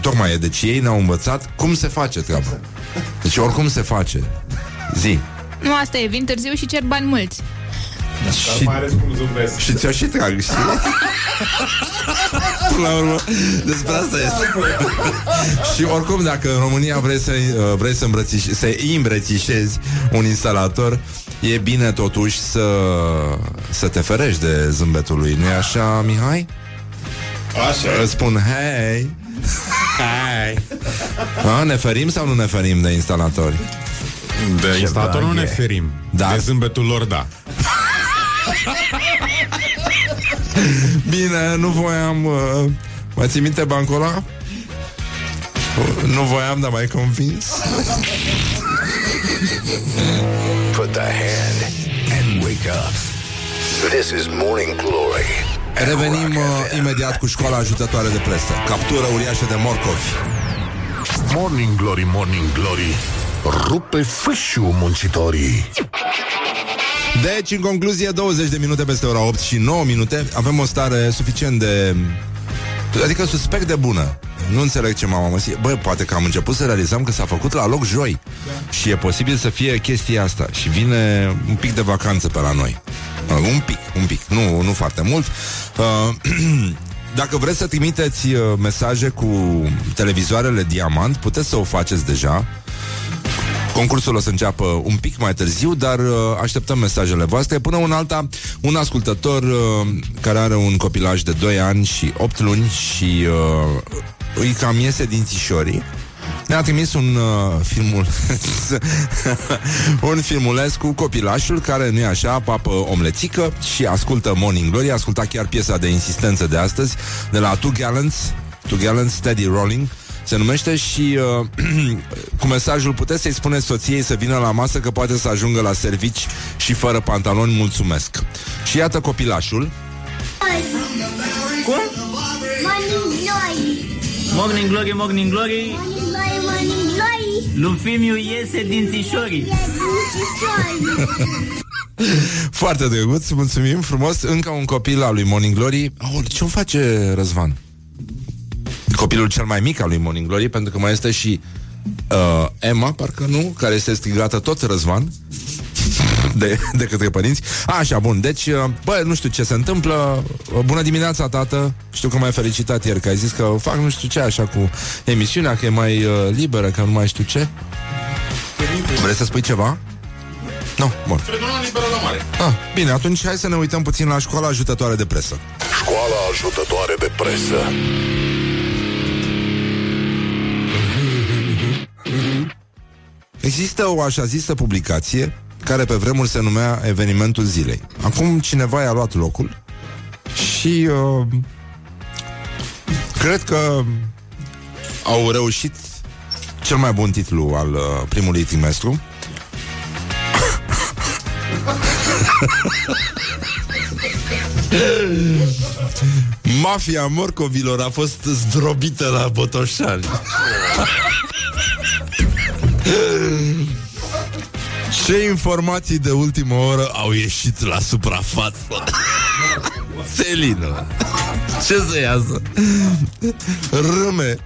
Tocmai e, deci ei ne-au învățat cum se face treaba. Deci oricum se face. Zi. Nu, asta e, vin târziu și cer bani mulți. Și, Mai ales cum zâmbesc. și ți-o și trag, știi? <laughs> Până la urmă, despre asta este. <laughs> și oricum, dacă în România vrei să, uh, vrei să, îmbrățiș- să îmbrățișezi un instalator, e bine totuși să, să te ferești de zâmbetul lui. Nu-i așa, Mihai? Așa. Îți spun, hei, hei. <laughs> A, ne ferim sau nu ne ferim de instalatori? De instalator nu ne ferim. Da. De zâmbetul lor, da. Bine, nu voiam... Uh, mai ții minte bancul ăla? Uh, Nu voiam, dar mai convins. Put the hand and wake up. This is Morning Glory. Revenim uh, imediat cu școala ajutătoare de presă. Captură uriașă de morcovi. Morning Glory, Morning Glory Rupe fâșiu muncitorii Deci, în concluzie, 20 de minute peste ora 8 și 9 minute avem o stare suficient de... Adică suspect de bună. Nu înțeleg ce m-am amăsit. Băi, poate că am început să realizăm că s-a făcut la loc joi. Și e posibil să fie chestia asta. Și vine un pic de vacanță pe la noi. Uh, un pic, un pic. Nu, nu foarte mult. Uh, <clears throat> Dacă vreți să trimiteți uh, mesaje cu televizoarele Diamant, puteți să o faceți deja. Concursul o să înceapă un pic mai târziu, dar uh, așteptăm mesajele voastre. Până un alta, un ascultător uh, care are un copilaj de 2 ani și 8 luni și uh, îi cam iese din țișorii, ne-a trimis un uh, filmul <laughs> un filmuleț cu copilașul care nu e așa, papă omlețică și ascultă Morning Glory, asculta chiar piesa de insistență de astăzi de la Two Gallants, Two Gallants Steady Rolling se numește și uh, <clears throat> cu mesajul puteți să-i spuneți soției să vină la masă că poate să ajungă la servici și fără pantaloni, mulțumesc. Și iată copilașul. Cum? Morning Glory Morning Glory, Morning Glory Morning Glory, Morning Glory Lufimiu iese din țișorii E din Foarte drăguț, mulțumim frumos. Încă un copil al lui Morning Glory. Oh, ce-o face Răzvan? Copilul cel mai mic al lui Morning Glory, pentru că mai este și uh, Emma, parcă nu, care este strigată tot Răzvan <laughs> de, de către părinți. Așa, bun, deci, uh, bă, nu știu ce se întâmplă. Uh, Bună dimineața, tată. Știu că m-ai felicitat ieri, că ai zis că fac nu știu ce așa cu emisiunea, că e mai uh, liberă, că nu mai știu ce. Vrei să spui ceva? Nu, bun. Tribunal liberă la mare. Ah, bine, atunci hai să ne uităm puțin la școala ajutătoare de presă. Școala ajutătoare de presă Există o așa zisă publicație care pe vremuri se numea Evenimentul Zilei. Acum cineva i-a luat locul și uh, cred că au reușit cel mai bun titlu al uh, primului trimestru. <laughs> Mafia morcovilor a fost zdrobită la Botoșani. <laughs> Ce informații de ultimă oră au ieșit la suprafață? Selină Ce să iasă? Râme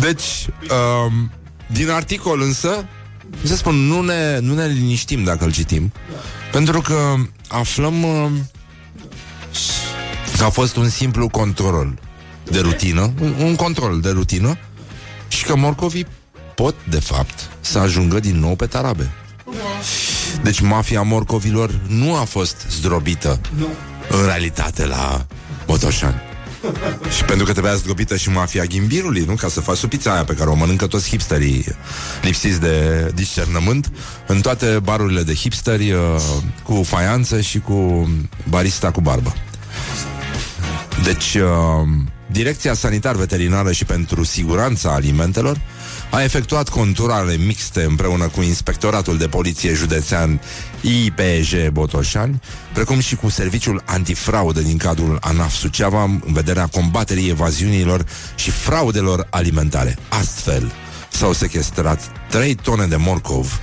Deci um, Din articol însă Se spun, nu ne, nu ne liniștim dacă îl citim Pentru că aflăm uh, Că a fost un simplu control De rutină Un, un control de rutină Și că morcovii pot, de fapt, să ajungă din nou pe tarabe. Deci mafia morcovilor nu a fost zdrobită în realitate la Botoșani. Și pentru că trebuia zdrobită și mafia ghimbirului, nu? Ca să faci supița aia pe care o mănâncă toți hipsterii lipsiți de discernământ în toate barurile de hipsteri uh, cu faianță și cu barista cu barbă. Deci, uh, Direcția Sanitar-Veterinară și pentru Siguranța Alimentelor a efectuat conturale mixte împreună cu Inspectoratul de Poliție Județean IPJ Botoșani, precum și cu Serviciul Antifraudă din cadrul ANAF Suceava în vederea combaterii evaziunilor și fraudelor alimentare. Astfel, s-au sequestrat 3 tone de morcov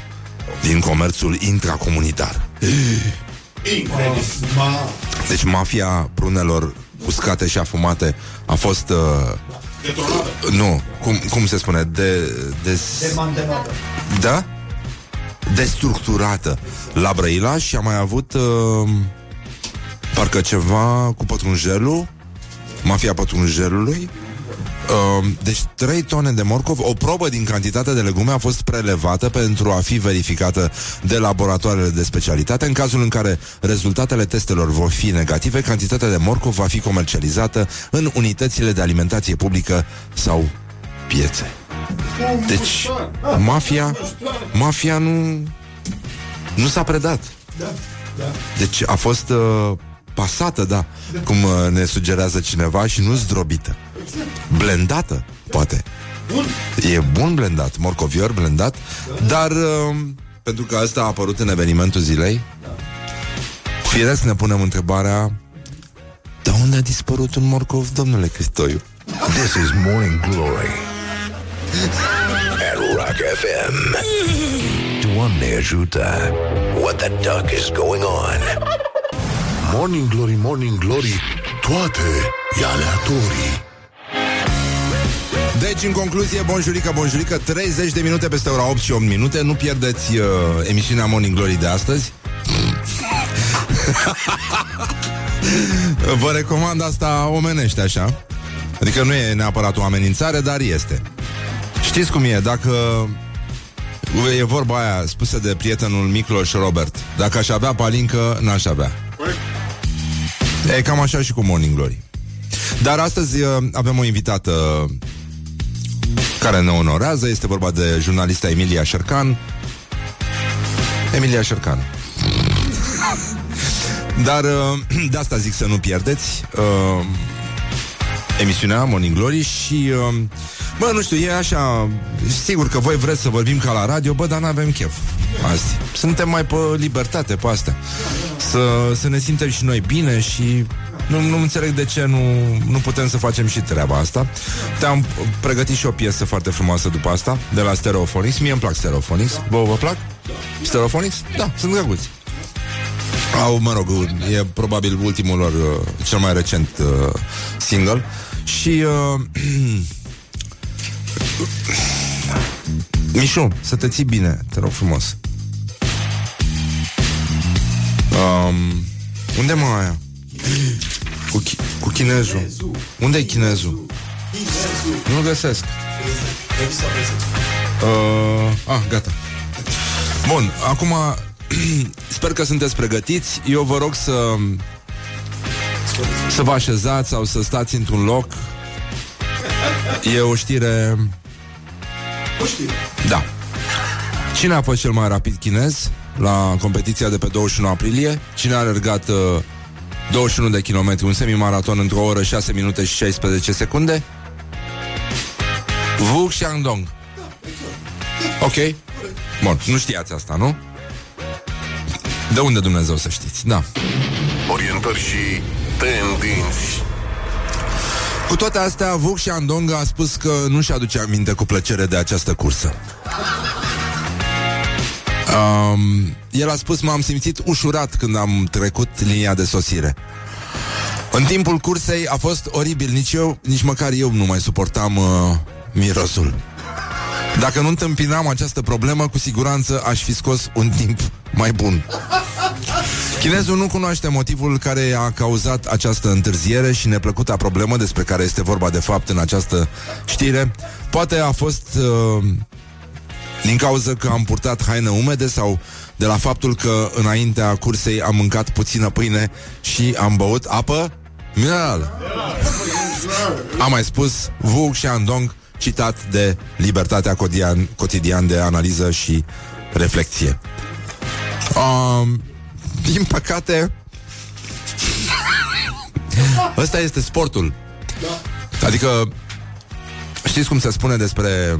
din comerțul intracomunitar. Deci mafia prunelor uscate și afumate a fost... Uh, nu, cum, cum se spune? De, de, da? Destructurată la Brăila și a mai avut uh, parcă ceva cu pătrunjelul, mafia pătrunjelului, Uh, deci 3 tone de morcov, o probă din cantitatea de legume a fost prelevată pentru a fi verificată de laboratoarele de specialitate. În cazul în care rezultatele testelor vor fi negative, cantitatea de morcov va fi comercializată în unitățile de alimentație publică sau piețe. Deci, mafia, mafia nu, nu s-a predat. Deci a fost uh, pasată, da, cum uh, ne sugerează cineva, și nu zdrobită. Blendată, poate. Bun. E bun blendat, morcovior blendat, dar uh, pentru că asta a apărut în evenimentul zilei, firesc ne punem întrebarea de unde a dispărut un morcov, domnule Cristoiu? This is Morning Glory at Rock FM. Doamne ajută! What the duck is going on? Morning Glory, Morning Glory, toate e aleatorii. Deci, în concluzie, bonjurică, bonjurică 30 de minute peste ora 8 și 8 minute. Nu pierdeți uh, emisiunea Morning Glory de astăzi. <laughs> Vă recomand asta omenește așa? Adică nu e neapărat o amenințare, dar este. Știți cum e, dacă E vorba aia spusă de prietenul Micloș Robert Dacă aș avea palincă, n-aș avea. E cam așa și cu Morning Glory. Dar astăzi uh, avem o invitată care ne onorează. Este vorba de jurnalista Emilia Șercan. Emilia Șercan. <laughs> Dar uh, <clears throat> de asta zic să nu pierdeți uh, emisiunea Morning Glory și uh, Bă, nu știu, e așa Sigur că voi vreți să vorbim ca la radio Bă, dar n-avem chef azi Suntem mai pe libertate pe astea Să, să ne simtem și noi bine Și nu, nu înțeleg de ce nu, nu putem să facem și treaba asta Te-am pregătit și o piesă foarte frumoasă după asta De la Stereophonics Mie îmi plac Stereophonics Vă, vă plac? Stereophonics? Da, sunt drăguți au, mă rog, e probabil ultimul lor, uh, cel mai recent uh, single Și uh, <clears throat> Mișu, să te ții bine, te rog frumos um, Unde mă aia? Cu, chi- cu chinezul. Unde e chinezul? Nu-l găsesc. Uh, Ah, gata. Bun, acum <clears throat> Sper că sunteți pregătiți. Eu vă rog să Să vă așezați Sau să stați într-un loc. E o știre. O știre. Da. Cine a fost cel mai rapid chinez La competiția de pe 21 aprilie? Cine a alergat uh, 21 de kilometri Un semimaraton într-o oră 6 minute și 16 secunde Wu Xiangdong Ok Bun, nu știați asta, nu? De unde Dumnezeu să știți, da Orientări și tendinți. Cu toate astea, Vuk și Andong a spus că nu-și aduce aminte cu plăcere de această cursă. Um, el a spus, m-am simțit ușurat când am trecut linia de sosire. În timpul cursei a fost oribil, nici eu, nici măcar eu nu mai suportam uh, mirosul. Dacă nu întâmpinam această problemă, cu siguranță aș fi scos un timp mai bun. Chinezul nu cunoaște motivul care a cauzat această întârziere și neplăcuta problemă despre care este vorba de fapt în această știre. Poate a fost uh, din cauza că am purtat haine umede sau de la faptul că înaintea cursei am mâncat puțină pâine și am băut apă minerală. A mai spus Wu Xiandong, citat de Libertatea Cotidian, cotidian de Analiză și Reflecție. Um, din păcate, <laughs> ăsta este sportul. Adică, știți cum se spune despre...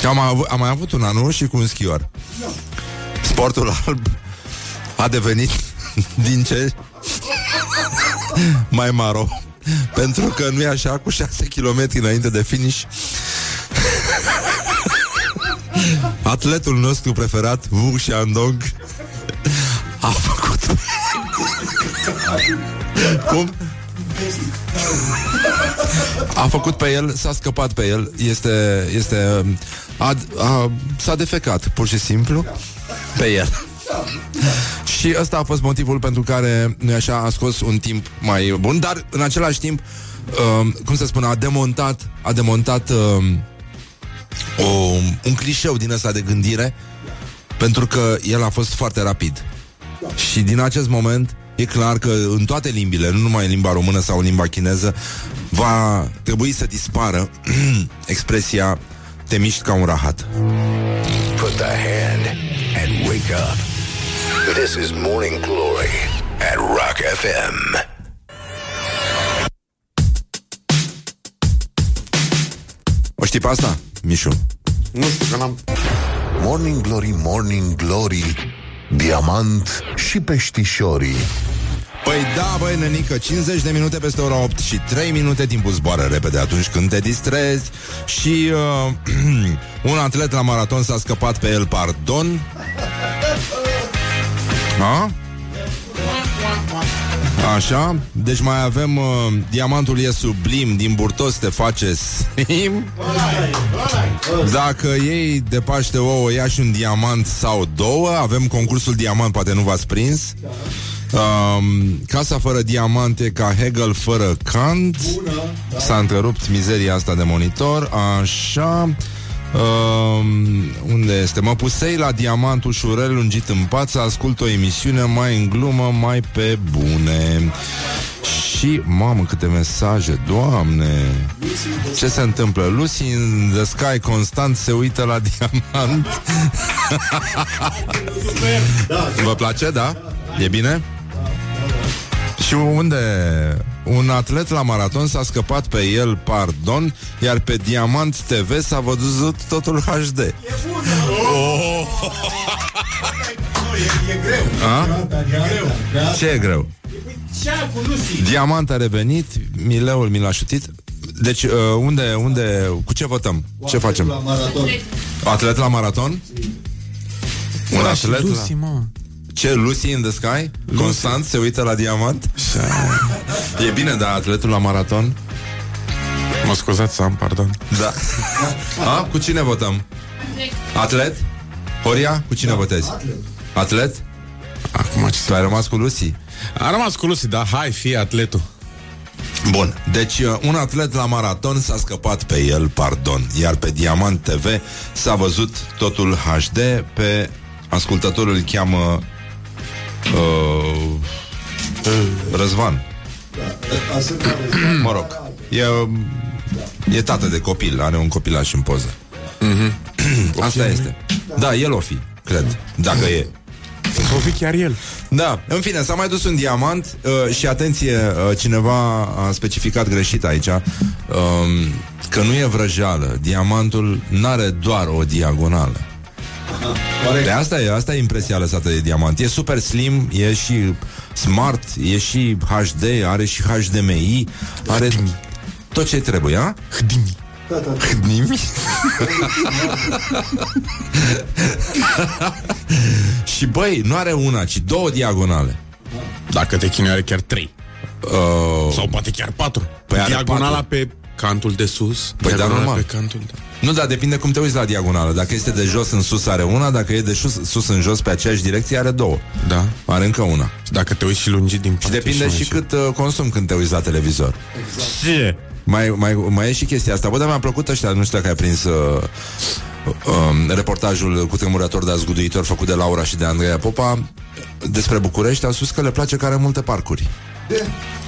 Că am, av- am mai avut un anul și cu un schior. Sportul alb a devenit <laughs> din ce <laughs> mai maro. Pentru că nu e așa, cu 6 km înainte de finish <laughs> Atletul nostru preferat, Wu Shandong, a făcut... Cum? A făcut pe el, s-a scăpat pe el, este, este, a, a, s-a defecat, pur și simplu, pe el. Și ăsta a fost motivul pentru care, nu așa, a scos un timp mai bun, dar în același timp, uh, cum să spun, a demontat, a demontat uh, o, un clișeu din ăsta de gândire, pentru că el a fost foarte rapid. Și din acest moment e clar că în toate limbile, nu numai în limba română sau în limba chineză, va trebui să dispară <clears throat> expresia te miști ca un rahat. Put the hand and wake up. This is Morning Glory at Rock FM. O știi pe asta, Mișu? Nu știu, că n-am... Morning Glory, Morning Glory, diamant și peștișorii. Păi da, băi, nenică, 50 de minute peste ora 8 și 3 minute timpul zboară repede atunci când te distrezi și uh, <clears throat> un atlet la maraton s-a scăpat pe el, pardon. A? Așa, deci mai avem uh, Diamantul e sublim, din burtos te face slim Dacă iei de Paște ouă, ia și un diamant sau două Avem concursul diamant, poate nu v-ați prins Um, casa fără diamante ca Hegel fără Kant S-a întrerupt mizeria asta de monitor Așa um, Unde este? Mă pusei la diamant ușurel lungit în pat Să ascult o emisiune mai în glumă Mai pe bune Și, mamă, câte mesaje Doamne Ce se întâmplă? Lucy in the Sky constant se uită la <laughs> diamant Vă place, da? E bine? Și unde un atlet la maraton s-a scăpat pe el, pardon, iar pe Diamant TV s-a văzut totul HD. Oh. E, e greu. A? Ce e greu? Cea cu Lucy. Diamant a revenit, Mileul mi l-a șutit. Deci, uh, unde, unde, cu ce votăm? Ce facem? La maraton. Atlet la maraton? Un Da, și atlet Lucy, la... mă. Ce, Lucy in the Sky? Constant se uită la diamant? E bine, da, atletul la maraton? Mă scuzați să am pardon. Da. A, cu cine votăm? Atlet? Horia, cu cine votezi? Atlet? Acum ce Tu ai rămas cu Lucy? A rămas cu Lucy, dar hai, fie atletul. Bun, deci uh, un atlet la maraton s-a scăpat pe el, pardon, iar pe Diamant TV s-a văzut totul HD, pe ascultătorul îl cheamă uh, Răzvan. Mă rog, e, e tată de copil, are un copilaș în poză. Asta este. Da, el o fi, cred, dacă e. O fi chiar el. Da, în fine, s-a mai dus un diamant uh, și atenție, uh, cineva a specificat greșit aici uh, că nu e vrăjeală. Diamantul n-are doar o diagonală. De asta e, asta e impresia lăsată de diamant. E super slim, e și smart, e și HD, are și HDMI, are tot ce trebuie, a? HDMI. HDMI? <laughs> și băi, nu are una, ci două diagonale. Dacă te chinui are chiar trei. Uh, Sau poate chiar patru. Păi are Diagonala patru. pe cantul de sus. Păi, dar diagonala normal. pe cantul de... Nu, dar depinde cum te uiți la diagonală. Dacă este de jos în sus are una, dacă e de sus, sus în jos pe aceeași direcție are două. Da. Are încă una. Dacă te uiți și lungit din Și parte depinde mai și cât uh, consum când te uiți la televizor. Ce? Mai, mai, mai e și chestia asta. Bă, dar mi-a plăcut ăștia, nu știu dacă ai prins uh, um, reportajul cu tremurător de azguduitor făcut de Laura și de Andreea Popa despre București. Au spus că le place că are multe parcuri.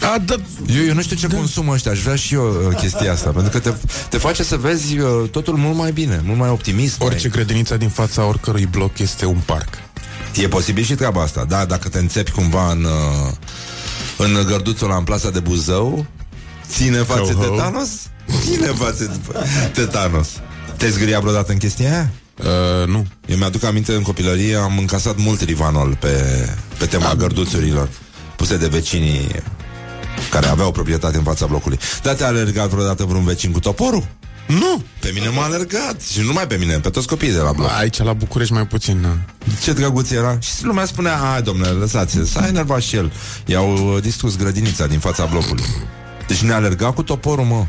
A, da, Eu, eu nu știu ce da. consum ăștia, aș vrea și eu uh, chestia asta, pentru că te, te face să vezi uh, totul mult mai bine, mult mai optimist. orice mai... grădiniță din fața oricărui bloc este un parc. E posibil și treaba asta, da, dacă te înțepi cumva în, uh, în gărduțul ăla în plasa de Buzău, ține față Ho, ho. tetanos? Ține față tetanos. Te-ai zgâria vreodată în chestia aia? Uh, nu. Eu mi-aduc aminte în copilărie am încasat mult rivanol pe, pe tema gărduțurilor puse de vecinii care aveau proprietate în fața blocului. Dar te-a alergat vreodată vreun vecin cu toporul? Nu! Pe mine m-a alergat și nu numai pe mine, pe toți copiii de la bloc. Aici la București mai puțin, da. Ce drăguț era Și lumea spunea, hai domnule, lăsați S-a enervat și el I-au uh, distrus grădinița din fața blocului Deci ne alerga cu toporul, mă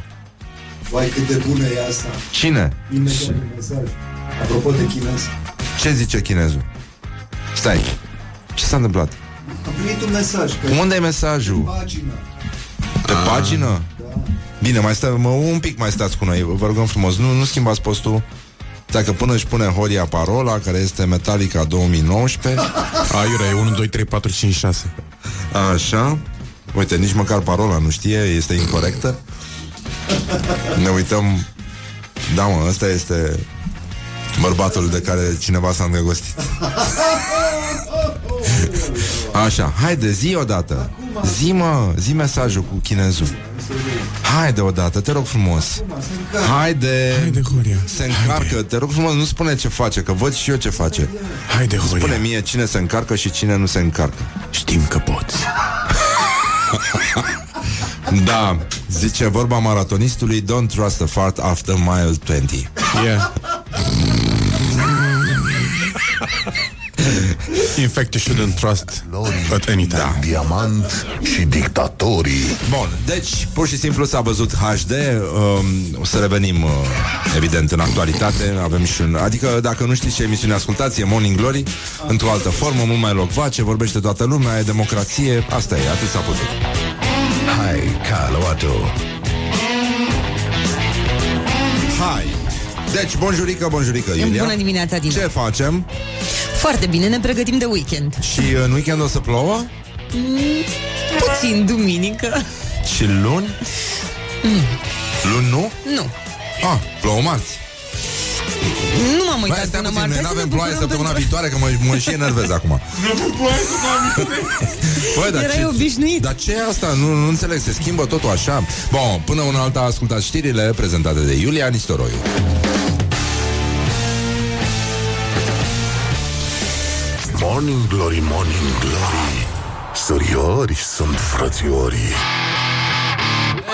Vai, cât de bună e asta. Cine? Imediat un mesaj. Apropo de chinez. Ce zice chinezul? Stai Ce s-a întâmplat? Am primit un mesaj. Pe Unde e mesajul? pagină. Pe pagină? Bine, mai stă, mă, un pic mai stați cu noi Vă rugăm frumos, nu, nu schimbați postul. Dacă până își pune Horia parola Care este Metallica 2019 <laughs> Aiurea, e 1, 2, 3, 4, 5, 6 Așa. Uite, nici măcar parola nu știe Este incorrectă. Ne uităm. Da, mă, ăsta este Bărbatul de care cineva s-a îndrăgostit <laughs> Așa, haide, zi odată. Zi, mă, zi mesajul cu chinezul. Haide odată, te rog frumos. Haide. Haide, Horia. Se încarcă, te rog frumos, nu spune ce face Că văd și eu ce face. Haide, Horia. Spune mie cine se încarcă și cine nu se încarcă. Știm că poți. <laughs> Da, zice vorba maratonistului Don't trust a fart after mile 20 Yeah <laughs> In fact, you shouldn't trust at any time Da. Diamant și dictatorii. Bun, deci pur și simplu s-a văzut HD um, O să revenim uh, Evident în actualitate Avem și un... Adică dacă nu știți ce emisiune ascultați E Morning Glory Într-o altă formă, mult mai locvace Vorbește toată lumea, e democrație Asta e, atât s-a putut Hai, Caluato. Hai Deci, bonjurică, bonjurică, Iulia Bună dimineața, Dina. Ce facem? Foarte bine, ne pregătim de weekend. Și în weekend o să plouă? Mm, puțin, duminică. Și luni? Luni nu? Nu. Ah, plouă marți Nu m-am Băi, uitat stai până puțin, marți. noi Hai să n-avem ne ploaie bucurăm săptămâna pentru- viitoare Că mă, mă și enervez acum <laughs> Băi, dar Erai ce, obișnuit. Dar ce e asta? Nu, nu înțeleg, se schimbă totul așa Bun, până una alta ascultați știrile Prezentate de Iulia Nistoroiu Morning Glory, Morning Glory. Suriorii sunt frățiorii.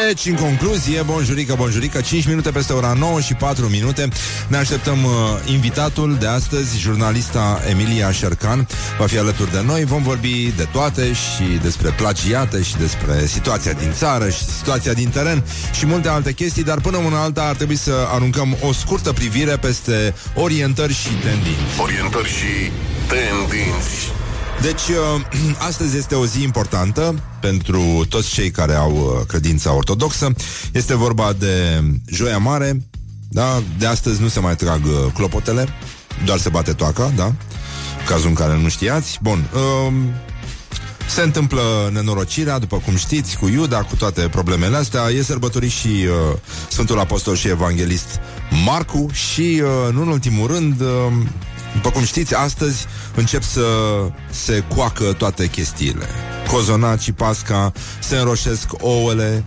Deci, în concluzie, bonjurică, bonjurică 5 minute peste ora 9 și 4 minute Ne așteptăm uh, invitatul de astăzi Jurnalista Emilia Șercan Va fi alături de noi Vom vorbi de toate și despre plagiate Și despre situația din țară Și situația din teren Și multe alte chestii Dar până una alta ar trebui să aruncăm O scurtă privire peste orientări și tendinți Orientări și tendinți. Deci, uh, <clears throat> astăzi este o zi importantă pentru toți cei care au uh, credința ortodoxă. Este vorba de Joia Mare, da? De astăzi nu se mai trag uh, clopotele, doar se bate toaca, da? Cazul în care nu știați. Bun, uh, se întâmplă nenorocirea, după cum știți, cu Iuda, cu toate problemele astea. E sărbătorit și uh, Sfântul Apostol și Evanghelist Marcu și, uh, nu în ultimul rând, uh, după cum știți, astăzi încep să se coacă toate chestiile. Cozonacii, pasca, se înroșesc ouăle,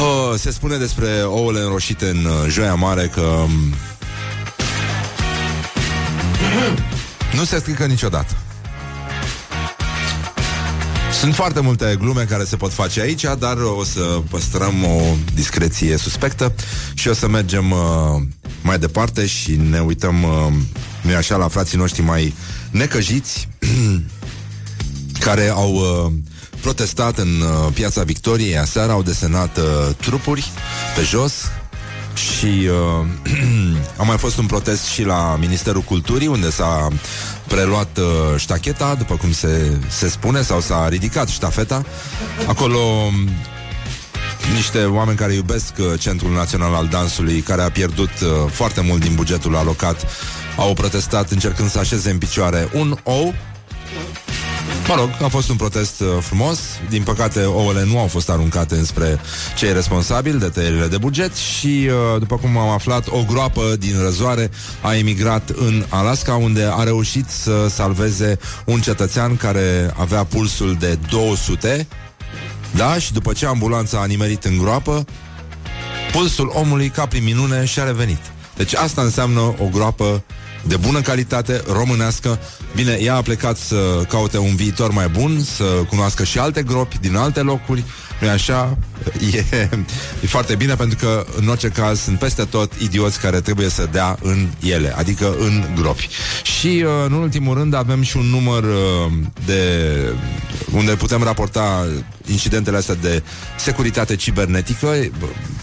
Uh, se spune despre ouăle înroșite în uh, Joia Mare că um, nu se strică niciodată. Sunt foarte multe glume care se pot face aici, dar o să păstrăm o discreție suspectă și o să mergem uh, mai departe și ne uităm, uh, nu așa, la frații noștri mai necăjiți <clears throat> care au uh, protestat în uh, piața Victoriei aseară, au desenat uh, trupuri pe jos și uh, <clears throat> a mai fost un protest și la Ministerul Culturii, unde s-a preluat uh, ștacheta, după cum se, se spune, sau s-a ridicat ștafeta. Acolo um, niște oameni care iubesc uh, Centrul Național al Dansului, care a pierdut uh, foarte mult din bugetul alocat, au protestat încercând să așeze în picioare un ou Mă rog, a fost un protest uh, frumos Din păcate, ouăle nu au fost aruncate înspre cei responsabili de tăierile de buget Și, uh, după cum am aflat, o groapă din răzoare a emigrat în Alaska Unde a reușit să salveze un cetățean care avea pulsul de 200 Da, și după ce ambulanța a nimerit în groapă Pulsul omului, ca prin minune, și-a revenit Deci asta înseamnă o groapă de bună calitate, românească. Bine, ea a plecat să caute un viitor mai bun, să cunoască și alte gropi din alte locuri. nu așa? <laughs> E, e foarte bine pentru că, în orice caz, sunt peste tot idioți care trebuie să dea în ele, adică în gropi. Și, uh, în ultimul rând, avem și un număr uh, de unde putem raporta incidentele astea de securitate cibernetică.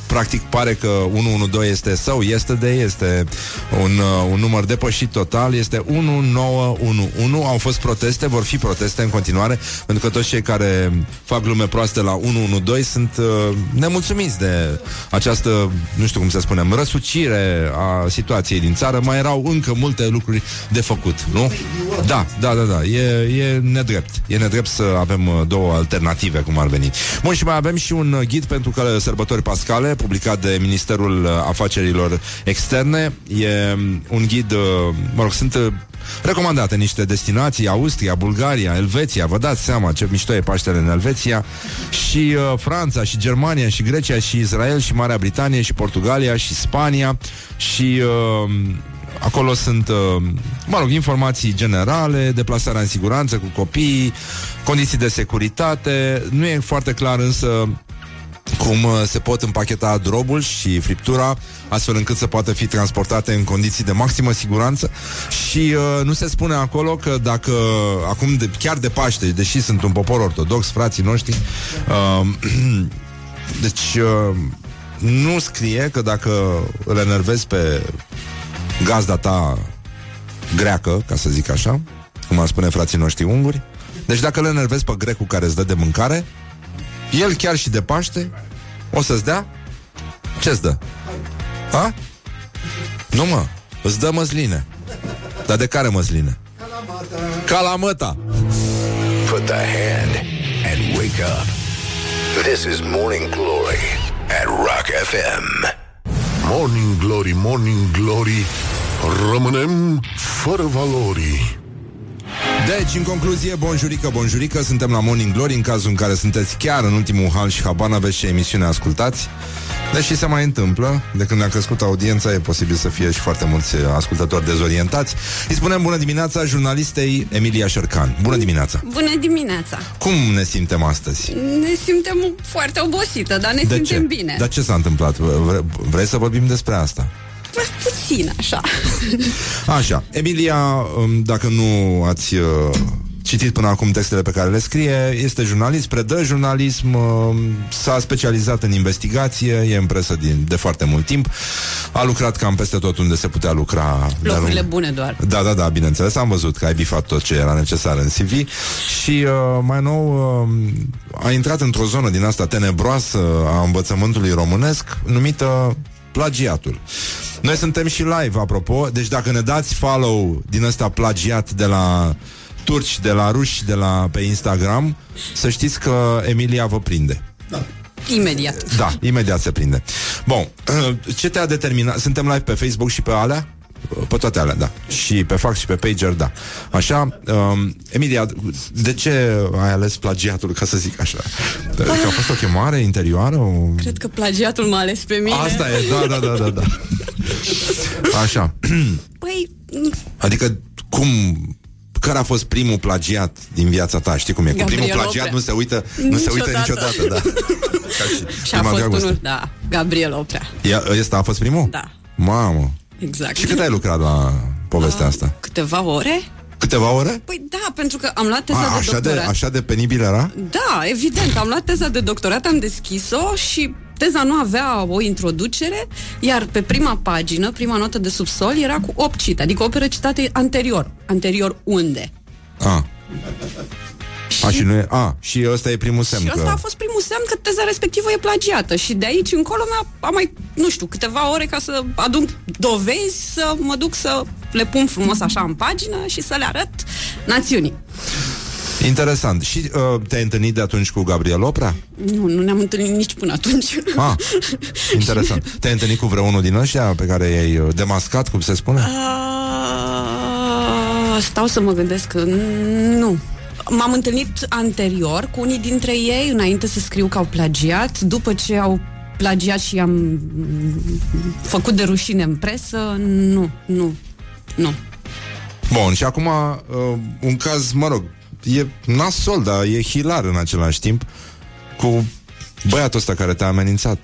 Practic pare că 112 este sau yesterday, este un, uh, un număr depășit total, este 1911. Au fost proteste, vor fi proteste în continuare, pentru că toți cei care fac glume proaste la 112 sunt uh, nemulțumiți de această, nu știu cum să spunem, răsucire a situației din țară. Mai erau încă multe lucruri de făcut, nu? Da, da, da, da. E, e nedrept. E nedrept să avem uh, două alternative, cum ar veni. Bun, și mai avem și un uh, ghid pentru că sărbători pascale, publicat de Ministerul uh, Afacerilor Externe. E um, un ghid, uh, mă rog, sunt uh, recomandate niște destinații, Austria, Bulgaria, Elveția, vă dați seama ce mișto e Paștele în Elveția, și uh, Franța, și Germania, și Grecia, și Israel, și Marea Britanie, și Portugalia, și Spania, și... Uh, Acolo sunt, uh, mă rog, informații generale, deplasarea în siguranță cu copiii, condiții de securitate. Nu e foarte clar însă cum uh, se pot împacheta drobul și friptura astfel încât să poată fi transportate în condiții de maximă siguranță și uh, nu se spune acolo că dacă acum de, chiar de Paște, deși sunt un popor ortodox, frații noștri, uh, <clears throat> deci uh, nu scrie că dacă îl enervezi pe gazda ta greacă, ca să zic așa, cum ar spune frații noștri unguri, deci dacă îl enervezi pe grecul care îți dă de mâncare, el chiar și de Paște o să-ți dea? Ce-ți dă? Ha? Nu mă, îți dă măsline. Dar de care măsline? Calamata. Put the hand and wake up. This is Morning Glory at Rock FM. Morning Glory, Morning Glory Rămânem fără valori Deci, în concluzie, bonjurică, bonjurică, suntem la Morning Glory în cazul în care sunteți chiar în ultimul hal și habar aveți ce emisiune ascultați. Deși se mai întâmplă, de când a crescut audiența, e posibil să fie și foarte mulți ascultători dezorientați. Îi spunem bună dimineața jurnalistei Emilia Șercan. Bună dimineața! Bună dimineața! Cum ne simtem astăzi? Ne simtem foarte obosită, dar ne de simtem ce? bine. Dar ce s-a întâmplat? Vre- vrei să vorbim despre asta? Puțin, așa. Așa, Emilia, um, dacă nu ați uh, citit până acum textele pe care le scrie, este jurnalist, predă jurnalism, uh, s-a specializat în investigație, e în presă din, de foarte mult timp, a lucrat cam peste tot unde se putea lucra. de-a Locurile lung- bune doar. Da, da, da, bineînțeles, am văzut că ai bifat tot ce era necesar în CV și uh, mai nou uh, a intrat într-o zonă din asta tenebroasă a învățământului românesc numită plagiatul. Noi suntem și live, apropo, deci dacă ne dați follow din ăsta plagiat de la turci, de la ruși, de la pe Instagram, să știți că Emilia vă prinde. Imediat. Da, imediat se prinde. Bun, ce te-a determinat? Suntem live pe Facebook și pe alea? Pe toate alea, da. Și pe fax și pe pager, da. Așa, um, Emilia, de ce ai ales plagiatul, ca să zic așa? Că a fost o chemare interioară? O... Cred că plagiatul m-a ales pe mine. Asta e, da, da, da, da, da. <laughs> Așa. <clears throat> Păi, Adică, cum... Care a fost primul plagiat din viața ta? Știi cum e? Cu Gabriel primul plagiat Oprea. nu se uită, nu se uită Niciodată. niciodată, da. <laughs> Ca și, și a prima fost dragoste. unul, da, Gabriel Oprea. Ia, ăsta a fost primul? Da. Mamă. Exact. Și cât ai lucrat la povestea asta? Câteva ore? Câteva ore? Păi da, pentru că am luat teza A, de așa, de, doctorat. așa de penibil era? Da, evident, am luat teza de doctorat, am deschis-o și teza nu avea o introducere, iar pe prima pagină, prima notă de subsol, era cu 8 cite, adică opere citate anterior. Anterior unde? A. A, și nu e... A, și ăsta e primul semn Și că... ăsta a fost primul semn că teza respectivă e plagiată și de aici încolo mi-a am mai, nu știu, câteva ore ca să adun dovezi, să mă duc să le pun frumos așa în pagină și să le arăt națiunii. Interesant. Și uh, te-ai întâlnit de atunci cu Gabriel Oprea? Nu, nu ne-am întâlnit nici până atunci. Ah, interesant. <laughs> Te-ai întâlnit cu vreunul din ăștia pe care i-ai uh, demascat, cum se spune? Ah, Stau să mă gândesc că nu. M-am întâlnit anterior cu unii dintre ei înainte să scriu că au plagiat, după ce au plagiat și am mm, făcut de rușine în presă, nu, nu, nu. Bun, și acum uh, un caz, mă rog, e nasol, dar e hilar în același timp cu băiatul ăsta care te-a amenințat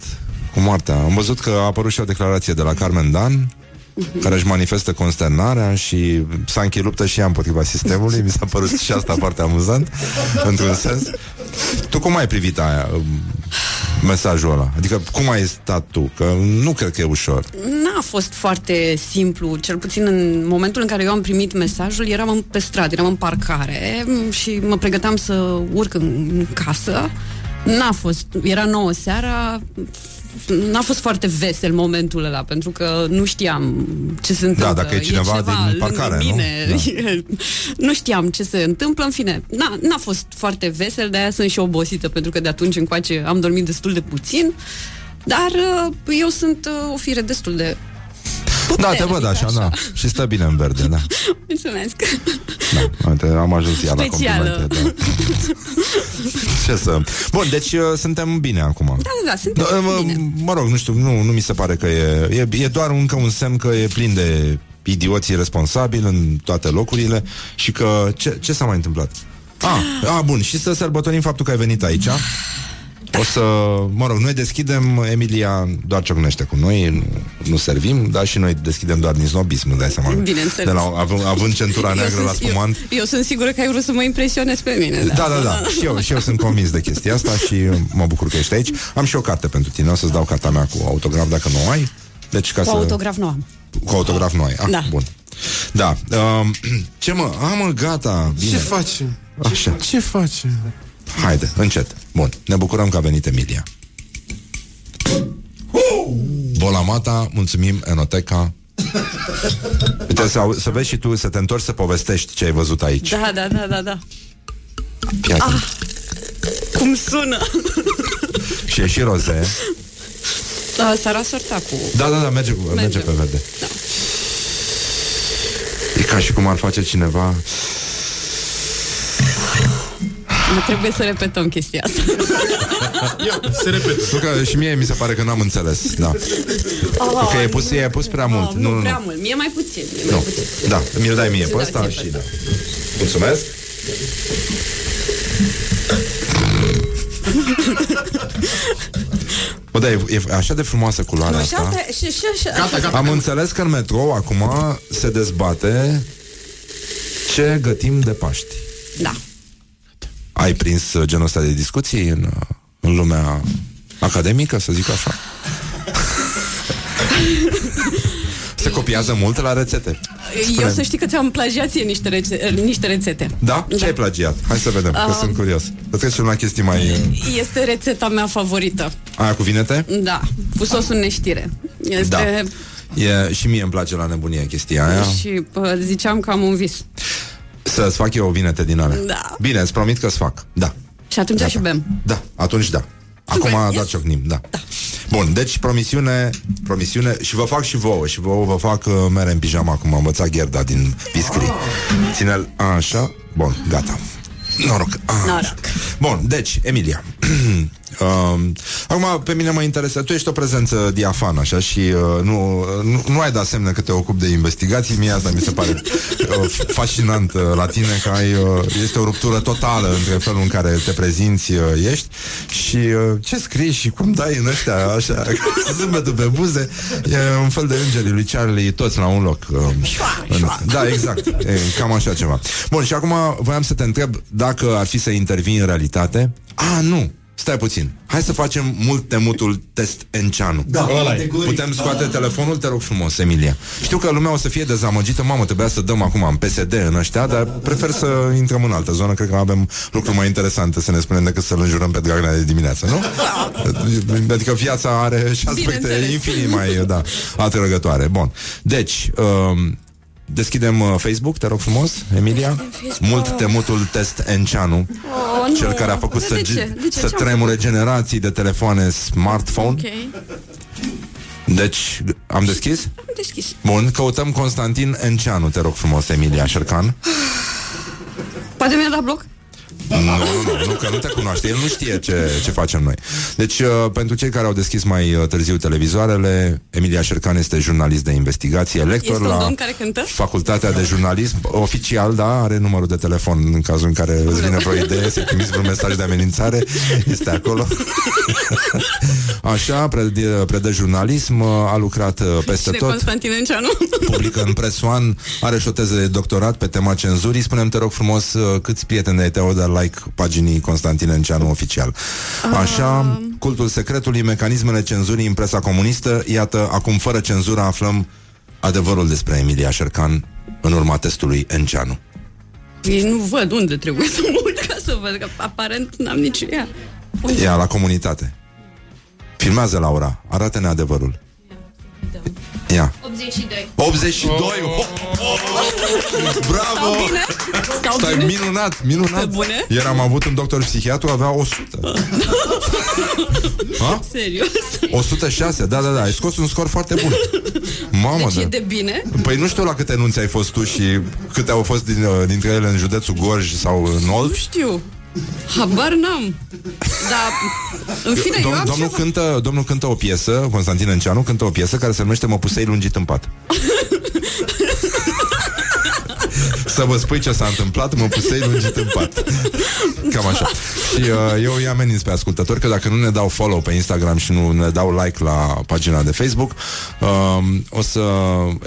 cu moartea. Am văzut că a apărut și o declarație de la Carmen Dan care își manifestă consternarea și s-a închiluptă și ea împotriva sistemului. Mi s-a părut și asta foarte amuzant, într-un sens. Tu cum ai privit aia, um, mesajul ăla? Adică cum ai stat tu? Că nu cred că e ușor. N-a fost foarte simplu, cel puțin în momentul în care eu am primit mesajul, eram în- pe stradă, eram în parcare m, și mă pregăteam să urc în casă. N-a fost, era nouă seara, n-a fost foarte vesel momentul ăla, pentru că nu știam ce se întâmplă. dacă e cineva din lângă parcare, nu? mine. <laughs> nu știam ce se întâmplă, în fine, n-a, n-a fost foarte vesel, de-aia sunt și obosită, pentru că de atunci încoace am dormit destul de puțin, dar uh, eu sunt uh, o fire destul de Da, te văd așa, da. Și stă bine în verde, da. Mulțumesc. da. Uite, am ajuns iar la Specială. complimente. Da. Ce să... Bun, deci uh, suntem bine acum. Da, da, da, suntem Da, mă, bine. mă rog, nu știu, nu, nu mi se pare că e, e... E doar încă un semn că e plin de idioții responsabili în toate locurile și că... Ce, ce s-a mai întâmplat? Ah, a, bun, și să sărbătorim faptul că ai venit aici. O să, mă rog, noi deschidem, Emilia doar ciocnește cu noi, nu, nu servim, dar și noi deschidem doar din snobism, îți dai seama. Bineînțeles. De la, având, având centura neagră la sunt, spumant. eu, eu sunt sigură că ai vrut să mă impresionezi pe mine. Da, da, da. Și eu, și eu sunt convins de chestia asta și mă bucur că ești aici. Am și o carte pentru tine, o să-ți dau cartea mea cu autograf dacă nu o ai. Deci ca Cu să... autograf nu am. Cu autograf nu ai. Ah, Da. bun. Da. Um, <clears throat> ce mă? A, mă, gata. Bine. Ce faci? Așa. Ce faci? Haide, încet. Bun. Ne bucurăm că a venit Emilia. Bolamata, mulțumim, Enoteca. Uite, să, au- să vezi și tu, să te întorci să povestești ce ai văzut aici. Da, da, da, da, da. Fii atent. Ah, cum sună? Și e și roze. Da, s-a rasortat cu... Da, da, da, merge, merge, merge pe verde. Da. E ca și cum ar face cineva Nu trebuie să repetăm chestia asta. <laughs> Se repetă. Nu că și mie mi se pare că n-am înțeles Da Oh, Că e pus, e pus prea mult Oh, Nu, nu, prea nu mult. Mie mai puțin. Mie Nu. mai puțin. Da, mi-l dai mie Ți-l pe dau ăsta ție și pe da Mulțumesc Bă, da, e, e așa de frumoasă culoarea Nu, și asta asta, și, și, și, Am înțeles că în metrou acum se dezbate ce gătim de Paști. Da. Ai prins uh, genul ăsta de discuții în, uh, în lumea academică, să zic așa? <laughs> se copiază mult la rețete. Eu Spune-mi. să știi că ți-am plagiat ție niște, rece- niște rețete. Da? Ce ai plagiat? Hai să vedem, că Um, sunt curios. Să trecem la chestii mai... uh, Este rețeta mea favorită. Aia cu vinete? Da, cu sosul neștire. Este... Da. E, și mie îmi place la nebunie chestia aia. Și pă, ziceam că am un vis. Să-ți fac eu o vinete din alea. Da. Bine, îți promit că îți fac. Da. Și atunci și bem. Da, atunci da. Acum Super, doar ciocnim, da. da. Bun, deci promisiune, promisiune și vă fac și vouă, și vouă vă fac uh, mere în pijama, cum am învățat Gherda din Piscri. Ține-l așa, bun, gata. Noroc. Așa. Noroc. Bun, deci, Emilia. <clears throat> um, acum, pe mine mă interesează, tu ești o prezență diafană, așa, și uh, nu, nu, nu ai dat semne că te ocupi de investigații, mie asta mi se pare uh, fascinant uh, la tine, că ai, uh, este o ruptură totală între felul în care te prezinți uh, ești și uh, ce scrii și cum dai în ăștia, așa, <laughs> zâmbetul pe buze, e un fel de îngerii lui Charlie, toți la un loc. Uh, în, da, exact, e, cam așa ceva. Bun, și acum voiam să te întreb dacă ar fi să intervii în realitate. A, nu, Stai puțin. Hai să facem mult temutul test Enceanu. Da, Ăla e. categoric. Putem scoate telefonul, te rog frumos, Emilia. Știu că lumea o să fie dezamăgită, mamă, trebuia să dăm acum în PSD în ăștia, dar prefer să intrăm în altă zonă, cred că avem lucruri mai interesante să ne spunem decât să-l înjurăm pe Dragnea de dimineață, nu? Adică viața are și aspecte Bineînțeles. infinit mai, da, atrăgătoare. Bun. Deci, um, Deschidem uh, Facebook, te rog frumos, Emilia. Mult temutul test Enceanu. Oh, nu. Cel care a făcut De să, ce? ge- De ce? să Ce-am tremure generații de telefoane smartphone. Ok. Deci, am deschis? Am deschis. Bun, căutăm Constantin Enceanu, te rog frumos, Emilia Șercan. Poate mi-a dat bloc? Nu, nu, nu, nu, că nu te cunoaște. El nu știe ce, ce facem noi. Deci, uh, pentru cei care au deschis mai uh, târziu televizoarele, Emilia Șercan este jurnalist de investigație, lector Este un la domn care cântă? Facultatea de Jurnalism, oficial, da, are numărul de telefon în cazul în care îți vine vreo idee, să trimiți vreun mesaj de amenințare, este acolo. <laughs> Așa, predă, predă jurnalism, uh, a lucrat uh, peste Și de tot Constantin Enceanu. <laughs> publică în Press One, are și o teză de doctorat pe tema cenzurii. Spune-mi, te rog frumos, uh, câți prieteni ai te-au dat like paginii Constantin Enceanu oficial. Așa, cultul secretului, mecanismele cenzurii în presa comunistă. Iată, acum, fără cenzură, aflăm adevărul despre Emilia Șercan în urma testului Enceanu. Ei nu văd unde trebuie să mă uit ca să văd, că aparent n-am nici ea. Ea la comunitate. Filmează Laura, arată-ne adevărul. Ia. 82. 82! Oh, oh, <laughs> oh, bravo! Stau bine? Stau Stai, bine? minunat, minunat. Pe bune? Ieri am avut un doctor psihiatru, avea 100. <laughs> Ha? Serios? 106, da, da, da, ai scos un scor foarte bun. Mamă, Deci da. e de bine? Păi nu știu la câte nunți ai fost tu și câte au fost din, uh, dintre ele în județul Gorj sau în Olt. Nu știu. Habar n-am. Dar, în fine, eu Dom- am domnul, ceva... cântă, domnul cântă o piesă, Constantin Înceanu cântă o piesă care se numește Mă pusei lungit în pat. <laughs> Să vă spui ce s-a întâmplat, mă pusei lungit în pat. Cam așa. Și uh, eu îi ameninț pe ascultători că dacă nu ne dau follow pe Instagram și nu ne dau like la pagina de Facebook, uh, o să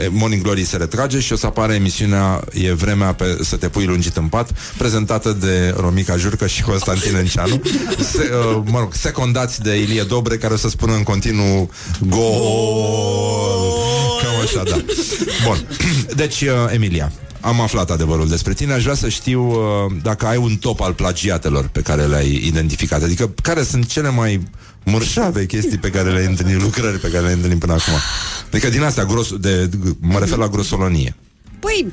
e, Morning Glory se retrage și o să apară emisiunea E vremea pe, să te pui lungit în pat, prezentată de Romica Jurcă și Constantin Enceanu. Se, uh, mă rog, secundați de Ilie Dobre, care o să spună în continuu gol. Cam așa, da. Bun. Deci, uh, Emilia, am aflat adevărul despre tine. Aș vrea să știu uh, dacă ai un top al plagiatelor pe care le-ai identificat. Adică, care sunt cele mai mărșave chestii pe care le-ai întâlnit, lucrări pe care le-ai întâlnit până acum. Adică din astea, gros, de, mă refer la grosolonie. Păi,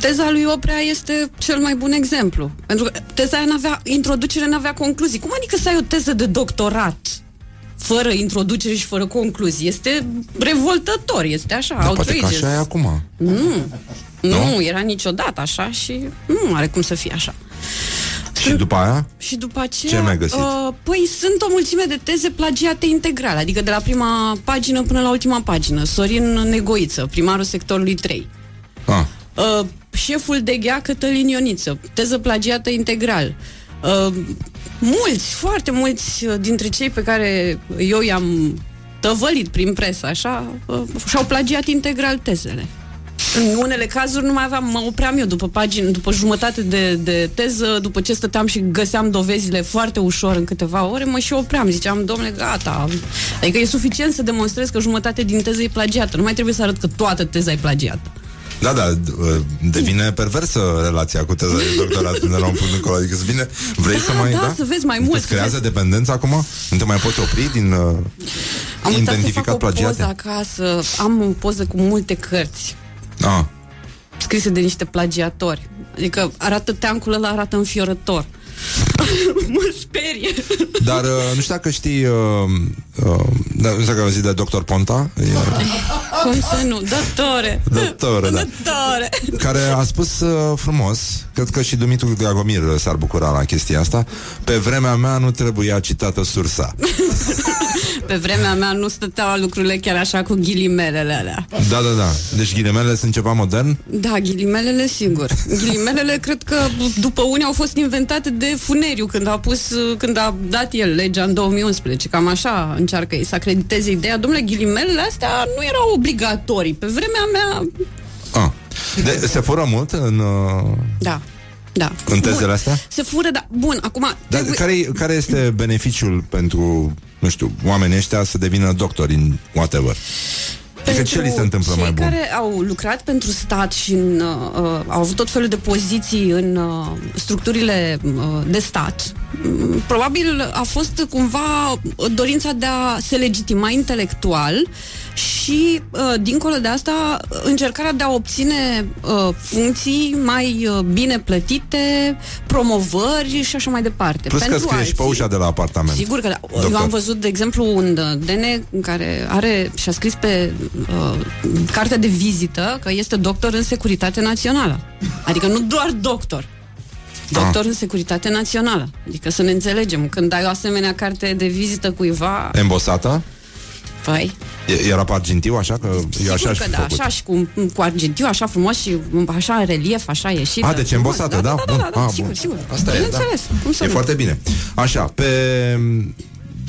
teza lui Oprea este cel mai bun exemplu. Pentru că teza aia n-avea, introducere n-avea concluzii. Cum adică să ai o teză de doctorat fără introducere și fără concluzii? Este revoltător, este așa, Dar poate că outrageous. așa e acum. Nu, nu, Nu? era niciodată așa și nu are cum să fie așa. Și după aia? Și după aceea... Ce mi-ai găsit? Uh, păi sunt o mulțime de teze plagiate integral, adică de la prima pagină până la ultima pagină. Sorin Negoiță, primarul sectorului 3. Ah. Uh, șeful de ghea Cătălin Ioniță, teză plagiată integral. Uh, mulți, foarte mulți uh, dintre cei pe care eu i-am tăvălit prin presă, așa, uh, și-au plagiat integral tezele. În unele cazuri nu mai aveam, mă opream eu după pagină, după jumătate de, de teză, după ce stăteam și găseam dovezile foarte ușor în câteva ore, mă și opream, ziceam, domnule, gata. Adică e suficient să demonstrez că jumătate din teză e plagiată, nu mai trebuie să arăt că toată teza e plagiată. Da, da, d- uh, devine perversă relația cu teza de doctorat până la un punct încolo. Adică să vine, vrei să mai... da, să vezi mai mult, Îți să creează vezi. dependență acum? Nu te mai poți opri din uh, Am uitat să identificat fac o plagiate? poză acasă, am o poză cu multe cărți Ah. scrise de niște plagiatori. Adică arată teancul ăla, arată înfiorător. <laughs> mă sperie. Dar uh, nu știu dacă știi uh, uh, da, Nu știu dacă auzi de Dr. Ponta e, Cum să nu? Doctore! Doctore, da Doctore! Care a spus uh, frumos Cred că și Dumitru Dragomir s-ar bucura la chestia asta Pe vremea mea nu trebuia citată sursa <laughs> Pe vremea mea nu stăteau lucrurile chiar așa cu ghilimelele alea. Da, da, da Deci ghilimele sunt ceva modern Da, ghilimelele, sigur. Ghilimelele cred că după unii au fost inventate de Funeriu când a pus, când a dat el legea în 2011. Cam așa încearcă ei să acrediteze ideea. Domnule, ghilimelele astea nu erau obligatorii. Pe vremea mea, ah. de, Se fură mult în, uh, da. Da. în tezele Bun. astea? Se fură, da. Bun, acum... Dar trebuie- care, care este beneficiul pentru, nu știu, oamenii ăștia să devină doctori în whatever? Adică ce li se întâmplă cei mai bun? care au lucrat pentru stat și în, uh, uh, au avut tot felul de poziții în uh, structurile uh, de stat, mm, probabil a fost cumva dorința de a se legitima intelectual și, uh, dincolo de asta, încercarea de a obține uh, funcții mai uh, bine plătite, promovări și așa mai departe. Plus că Pentru scrie și pe alții. ușa de la apartament Sigur că da. Doctor. Eu am văzut, de exemplu, un uh, dene care are și-a scris pe uh, cartea de vizită că este doctor în securitate națională. Adică nu doar doctor. Doctor în securitate națională. Adică să ne înțelegem, când dai o asemenea carte de vizită cuiva, Embosată? Păi, E- Era pe argintiu, așa? Că eu sigur așa aș că fi da, făcut. așa și cu, cu argintiu, așa frumos și așa în relief, așa ieșit. A, deci frumos. embosată, da? Da, da, da, Bun. da, A, sigur, bun. sigur. Asta e, da. Bineînțeles, cum să E nu? foarte bine. Așa, pe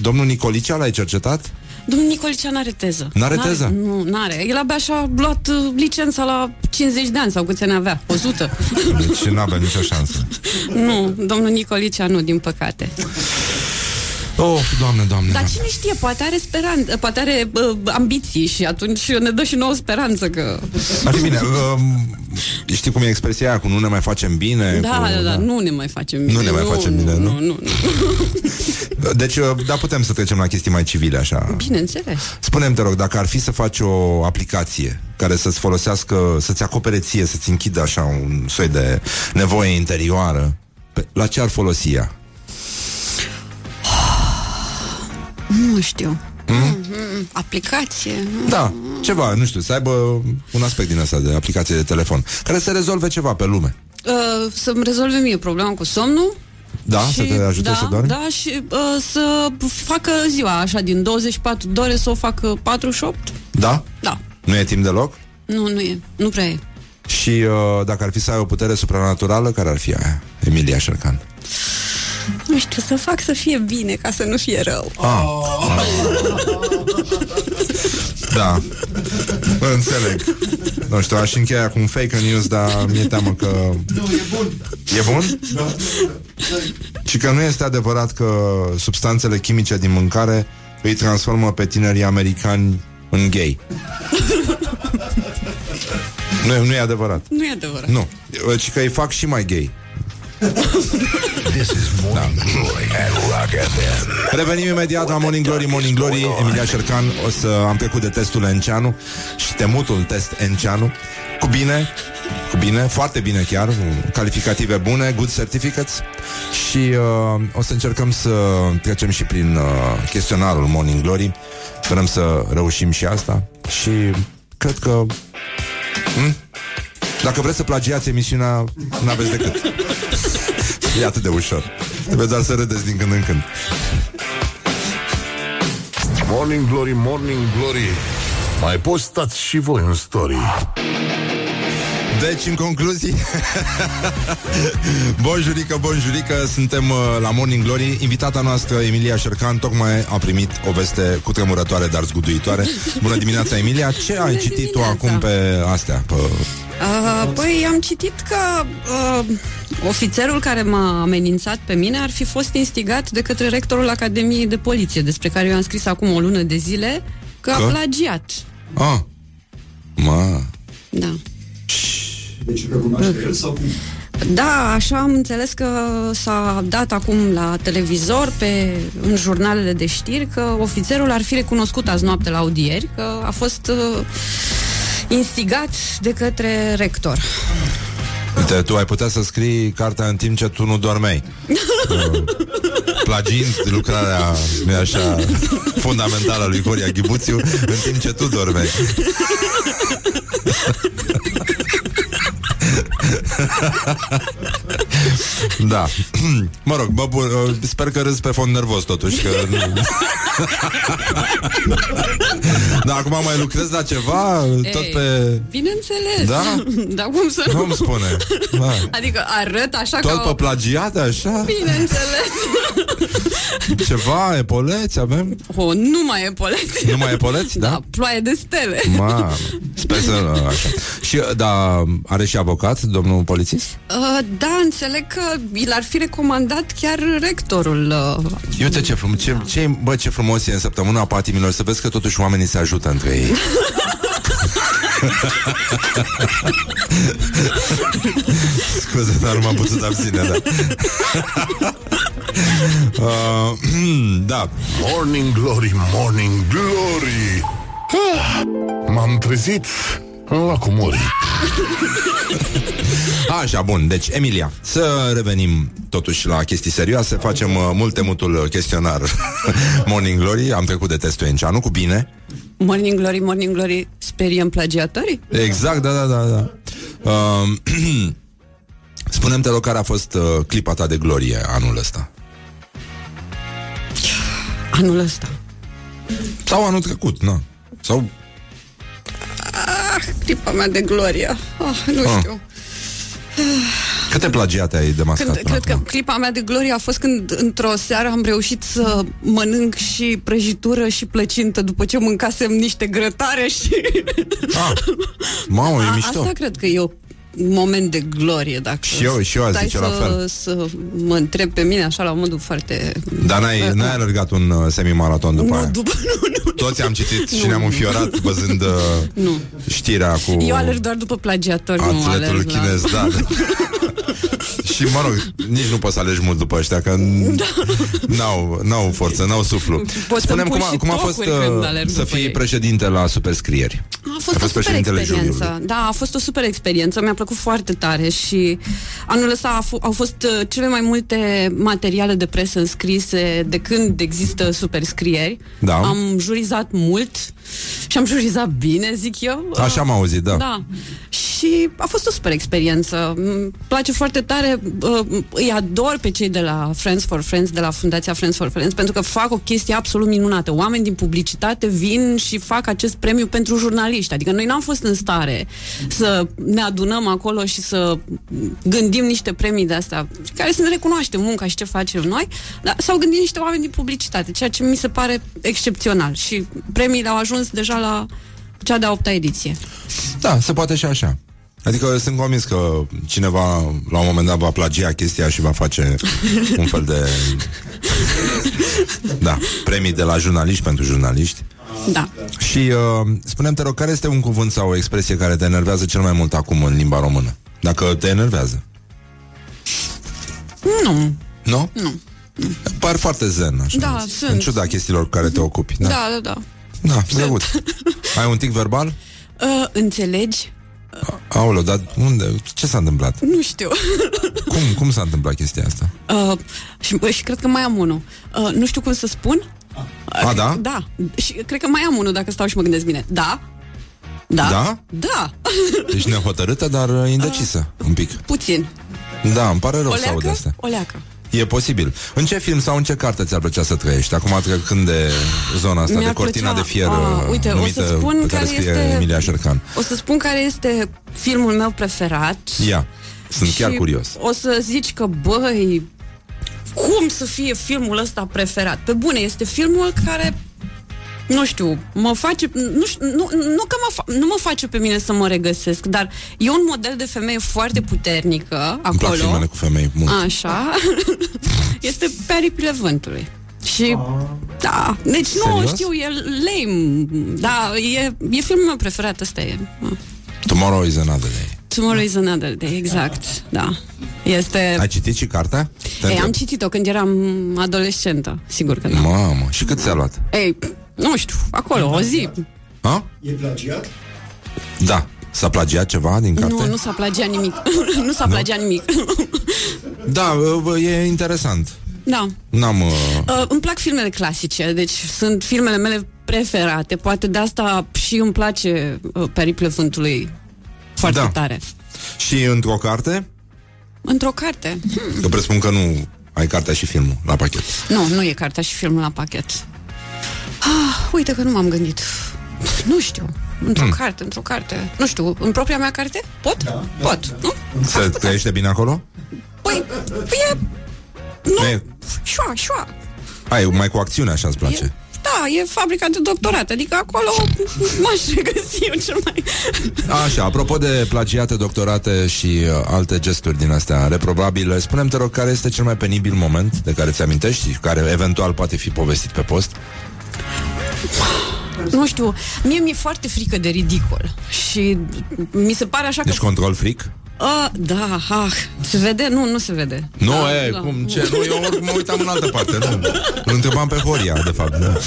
domnul Nicolicea l-ai cercetat? Domnul Nicolicea n-are teză. N-are teză? Nu, n-are. El abia și-a luat uh, licența la 50 de ani sau câți ani avea? 100. Deci nu avem nicio șansă. nu, domnul Nicolicea nu, din păcate. Oh, doamne, doamne. Dar cine știe, poate are speranță, poate are uh, ambiții și atunci ne dă și nouă speranță că... Ar fi bine. Um, știi cum e expresia aia cu nu ne mai facem bine? Da, cu, da, da, nu ne mai facem bine. Nu ne mai facem bine, nu? Nu, nu, nu. <laughs> Deci, uh, da, putem să trecem la chestii mai civile, așa. Bineînțeles. Spune-mi, te rog, dacă ar fi să faci o aplicație care să-ți folosească, să-ți acopere ție, să-ți închidă așa un soi de nevoie interioară, pe, la ce ar folosi ea? Nu știu. Mm-hmm. Aplicație. nu? Da, ceva, nu știu, să aibă un aspect din asta de aplicație de telefon, care să rezolve ceva pe lume. Uh, să-mi rezolve mie problema cu somnul Da, să te ajute da, să dormi? Da, și uh, să facă ziua așa, din 24 de ore să o facă 48? Da? Da. Nu e timp deloc? Nu, nu e. Nu prea e. Și uh, dacă ar fi să ai o putere supranaturală, care ar fi aia? Emilia Șercan. Nu știu, să fac să fie bine, ca să nu fie rău. Ah. Da. Înțeleg. Nu știu, aș încheia cu un fake news, dar mi-e teamă că... Nu, e bun. E bun? Da. Și că nu este adevărat că substanțele chimice din mâncare îi transformă pe tinerii americani în gay. nu, nu e adevărat. Nu e adevărat. Nu. Ci că îi fac și mai gay. <laughs> This is Morning Glory at Rock FM. Revenim imediat la Morning Glory, Morning Glory. Emilia Șercan, o să am trecut de testul Enceanu Și temutul test Enceanu. Cu bine, cu bine, foarte bine chiar cu Calificative bune, good certificates. Și uh, o să încercăm să trecem și prin uh, chestionarul Morning Glory. Sperăm să reușim și asta. Și cred că hm? Dacă vreți să plagiați emisiunea N-aveți decât. E atât de ușor. Trebuie doar să râdeți din când în când. Morning Glory, Morning Glory. Mai postați și voi în story. Deci, în concluzii <laughs> Bonjurică, bonjurică Suntem uh, la Morning Glory. Invitata noastră, Emilia Șercan Tocmai a primit o veste cutremurătoare Dar zguduitoare. Bună dimineața, Emilia. Ce ai citit tu acum pe astea? Pe... Uh, păi am citit că uh, ofițerul care m-a amenințat pe mine ar fi fost instigat de către rectorul Academiei de Poliție, despre care eu am scris acum o lună de zile, că, Că? a plagiat. Ah, mă Da. Deci recunoaște el sau cum? Da, așa am înțeles că s-a dat acum la televizor, pe, în jurnalele de știri, că ofițerul ar fi recunoscut azi noapte la audieri, că a fost uh, instigat de către rector. Uite, tu ai putea să scrii cartea în timp ce tu nu dormeai <laughs> Uh, Plagiind lucrarea nu așa fundamentală a lui Horia Ghibuțiu În timp ce tu dormeai <laughs> <laughs> Da. Mă rog, bă, bun, uh, sper că râzi pe fond nervos totuși că nu... <laughs> Da, acum mai lucrezi la ceva? Tot Ei, pe... Bineînțeles. Da? <laughs> Dar cum să nu? Cum spune? Da. Adică arăt așa Tot ca pe o... plagiate, așa? Bineînțeles. Ceva, epoleți avem? O, nu mai e poleți. Nu mai epoleți, da? Da, ploaie de stele. Mamă, sper să... Așa. Și, da, are și avocat, domnul polițist? Uh, da, înțeleg că i l-ar fi recomandat chiar rectorul. Uh, Uite ce frumos, ce, ce, bă, ce frumos e în săptămâna patimilor Să vezi că totuși oamenii se ajută între ei <laughs> Scuze, dar nu m-am putut abține, da uh, <clears throat> Da Morning Glory, Morning Glory ah, M-am trezit în lacul Mori <laughs> Așa, bun, deci Emilia Să revenim totuși la chestii serioase Facem uh, multe mutul chestionar <laughs> Morning Glory, am trecut de testul Enceanu Cu bine morning Glory, Morning Glory, speriem plagiatorii? Exact, da, da, da, da. Uh, <clears throat> Spunem te rog care a fost uh, clipa ta de glorie anul ăsta. Anul ăsta. Sau anul trecut, nu? Sau... Ah, clipa mea de glorie. Ah, nu Ah. știu. Câte plagiate ai demascat Când, până cred că acum? clipa mea de glorie a fost când într-o seară am reușit să mănânc și prăjitură și plăcintă după ce mâncasem niște grătare și... Mamă, e A- mișto. Asta cred că e o moment de glorie dacă Și eu- și eu aș stai zice să, la fel. să mă întreb pe mine așa la modul foarte Dar n-ai, n-ai alergat un uh, semimaraton după aia. după, <laughs> nu, Toți am citit și Nu, ne-am nu. înfiorat văzând uh, nu. știrea cu Eu alerg doar după plagiatori, nu atletul alerg chinez, la... da. <laughs> și mă rog, nici nu poți să alegi mult după ăștia, că n-au, n-au forță, n-au suflu. Pot să-mi Spune-mi pun cum a, și cum a fost tocuri când uh, alerg să după fii ei. președinte la Superscrieri. A fost Ai o super președintele experiență. juriului. Da, a fost o super experiență. Mi-a plăcut foarte tare și anul ăsta a f- au fost uh, cele mai multe materiale de presă înscrise de când există superscrieri. Da. Am jurizat mult și am jurizat bine, zic eu. Așa am auzit, da. Da. Și a fost o super experiență. Îmi place foarte tare. uh, Îi ador pe cei de la Friends for Friends, de la Fundația Friends for Friends, pentru că fac o chestie absolut minunată. Oameni din publicitate vin și fac acest premiu pentru jurnaliști. Adică noi n-am fost în stare să ne adunăm acolo și să gândim niște premii de astea care să ne recunoaștem munca și ce facem noi, dar s-au gândit niște oameni din publicitate, ceea ce mi se pare excepțional. Și premiile au ajuns deja la cea de-a opta ediție. Da, se poate și așa. Adică sunt convins că cineva la un moment dat va plagia chestia și va face <laughs> un fel de da, premii de la jurnaliști pentru jurnaliști. Da. Și uh, spunem te rog, care este un cuvânt sau o expresie care te enervează cel mai mult acum în limba română? Dacă te enervează. Nu. Nu? Nu. Par foarte zen, așa. Da, În sunt. ciuda chestiilor cu care te ocupi. Da, Da, da, da. Da, drăguț. Ai un tic verbal? Uh, înțelegi? Aoleu, dar unde? Ce s-a întâmplat? Nu știu. <laughs> Cum, cum s-a întâmplat chestia asta? Uh, și, bă, și cred că mai am unul. Uh, nu știu cum să spun. A, da? Da. Și cred că mai am unul dacă stau și mă gândesc bine. Da? Da? Da? Da. <laughs> Ești nehotărâtă, dar uh, indecisă, un pic. Puțin. Da, îmi pare rău O să aud leacă? asta. O leacă. E posibil. În ce film sau în ce carte ți-ar plăcea să trăiești? Acum trecând de zona asta, Mi-ar de cortina plăcea- de fier Ah, uh, uite, o să numită, spun pe care care scrie este- Emilia Șercan. O să spun care este filmul meu preferat. Ia, sunt chiar Și curios. O să zici că, băi, cum să fie filmul ăsta preferat? Pe bune, este filmul care nu știu, mă face, nu, știu, nu, nu că mă, fa- nu mă face pe mine să mă regăsesc, dar e un model de femeie foarte puternică Îmi plac acolo. filmele cu femei mult. Așa. <laughs> este pe aripile vântului. Și, da, deci nu, Serios? știu, e lame, da, e, e filmul meu preferat, ăsta e. Tomorrow is another day. Tomorrow is another day, exact, da. Este... Ai citit și cartea? Te Ei, întreb. am citit-o când eram adolescentă, sigur că da. Mamă, și cât ți-a luat? Ei, nu știu, acolo, o zi. Ha? E plagiat? Da. S-a plagiat ceva din carte? Nu, nu s-a plagiat nimic. <laughs> nu s-a plagiat nimic. <laughs> Da, uh, e interesant. da. N-am... Uh... Uh, îmi plac filmele clasice, deci sunt filmele mele preferate. Poate de asta și îmi place uh, Periple Vântului foarte Da. tare. Și într-o carte? Într-o carte. Hmm. Că presupun că nu ai cartea și filmul la pachet. Nu, nu e cartea și filmul la pachet. Ah, uite că nu m-am gândit. Nu știu. Într-o Hmm. carte, într-o carte. Nu știu, în propria mea carte? Pot? Da, Pot, nu? Se trăiește bine acolo? Păi, e... Nu. E, Șoa, șoa. ai, mai cu acțiune așa îți place. Da, e fabrica de doctorat, adică acolo m-aș regăsi eu cel mai... Așa, apropo de plagiate, doctorate și uh, alte gesturi din astea reprobabile, spunem te rog, care este cel mai penibil moment de care ți amintești și care eventual poate fi povestit pe post? Nu știu, mie mi-e foarte frică de ridicol și mi se pare așa că... Deci control fric? A, da, ah, se vede? Nu, nu se vede. Nu, da, e, da. cum, ce? Nu, eu oricum mă uitam în altă parte, nu. Îl întrebam pe Horia, de fapt, nu.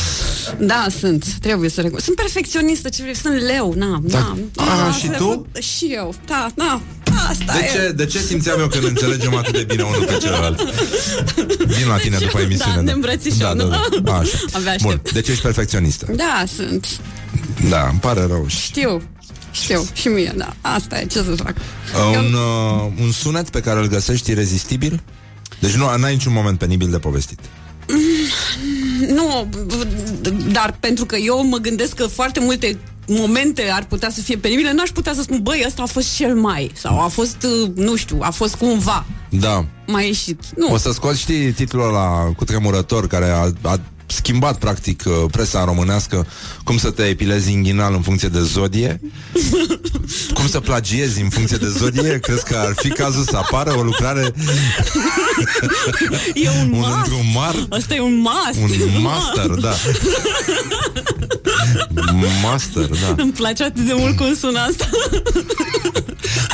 Da, sunt, trebuie să recunosc. Sunt perfecționistă, ce vrei, sunt leu, na, Da. na. A, na, și se- tu? Și eu, da, da, asta De e. ce, de ce simțeam eu că ne înțelegem atât de bine unul pe celălalt? Vin la tine după <laughs> emisiune. Da, ne îmbrățișăm, Da, da, da. Așa. Abia Bun, aștept. deci ești perfecționistă. Da, sunt, Da, îmi pare rău. Și știu. Știu, și mie, da. Asta e, ce să fac. Uh, un, uh, un sunet pe care îl găsești irezistibil? Deci nu n-ai niciun moment penibil de povestit. Nu, dar pentru că eu mă gândesc că foarte multe momente ar putea să fie penibile, n-aș putea să spun, băi, ăsta a fost cel mai, sau a fost, uh, nu știu, a fost cumva Da. mai ieșit. Nu. O să scoți, știi, titlul ăla cu tremurător care a, a schimbat, practic, uh, presa românească cum să te epilezi inghinal în funcție de zodie, <laughs> cum să plagiezi în funcție de zodie, crezi că ar fi cazul să apară o lucrare E un un must. îndrumar Asta e un must. un master, da. Master, da. Îmi place atât de mult cum sună asta.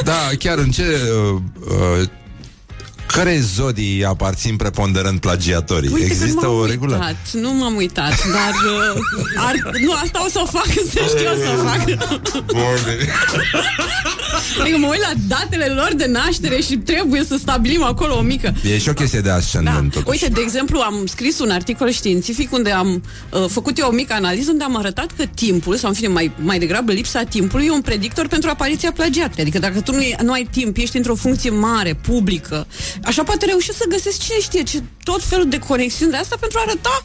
Da, chiar în ce uh, uh, care zodii aparțin preponderent plagiatorii? Uite că Există m-am o uitat, regulă? Nu m-am uitat, dar uh, ar, nu, asta o să o fac, <laughs> să știu o să o fac. <laughs> Adică mă uit la datele lor de naștere și trebuie să stabilim acolo o mică E și o chestie de ascendent, da. Uite, de exemplu, am scris un articol științific unde am uh, făcut eu o mică analiză unde am arătat că timpul, sau în fine, mai, mai degrabă lipsa timpului, e un predictor pentru apariția plagiatului. Adică dacă tu nu, e- nu ai timp, ești într-o funcție mare, publică, așa poate reuși să găsesc cine știe ce tot felul de conexiuni de asta pentru a arăta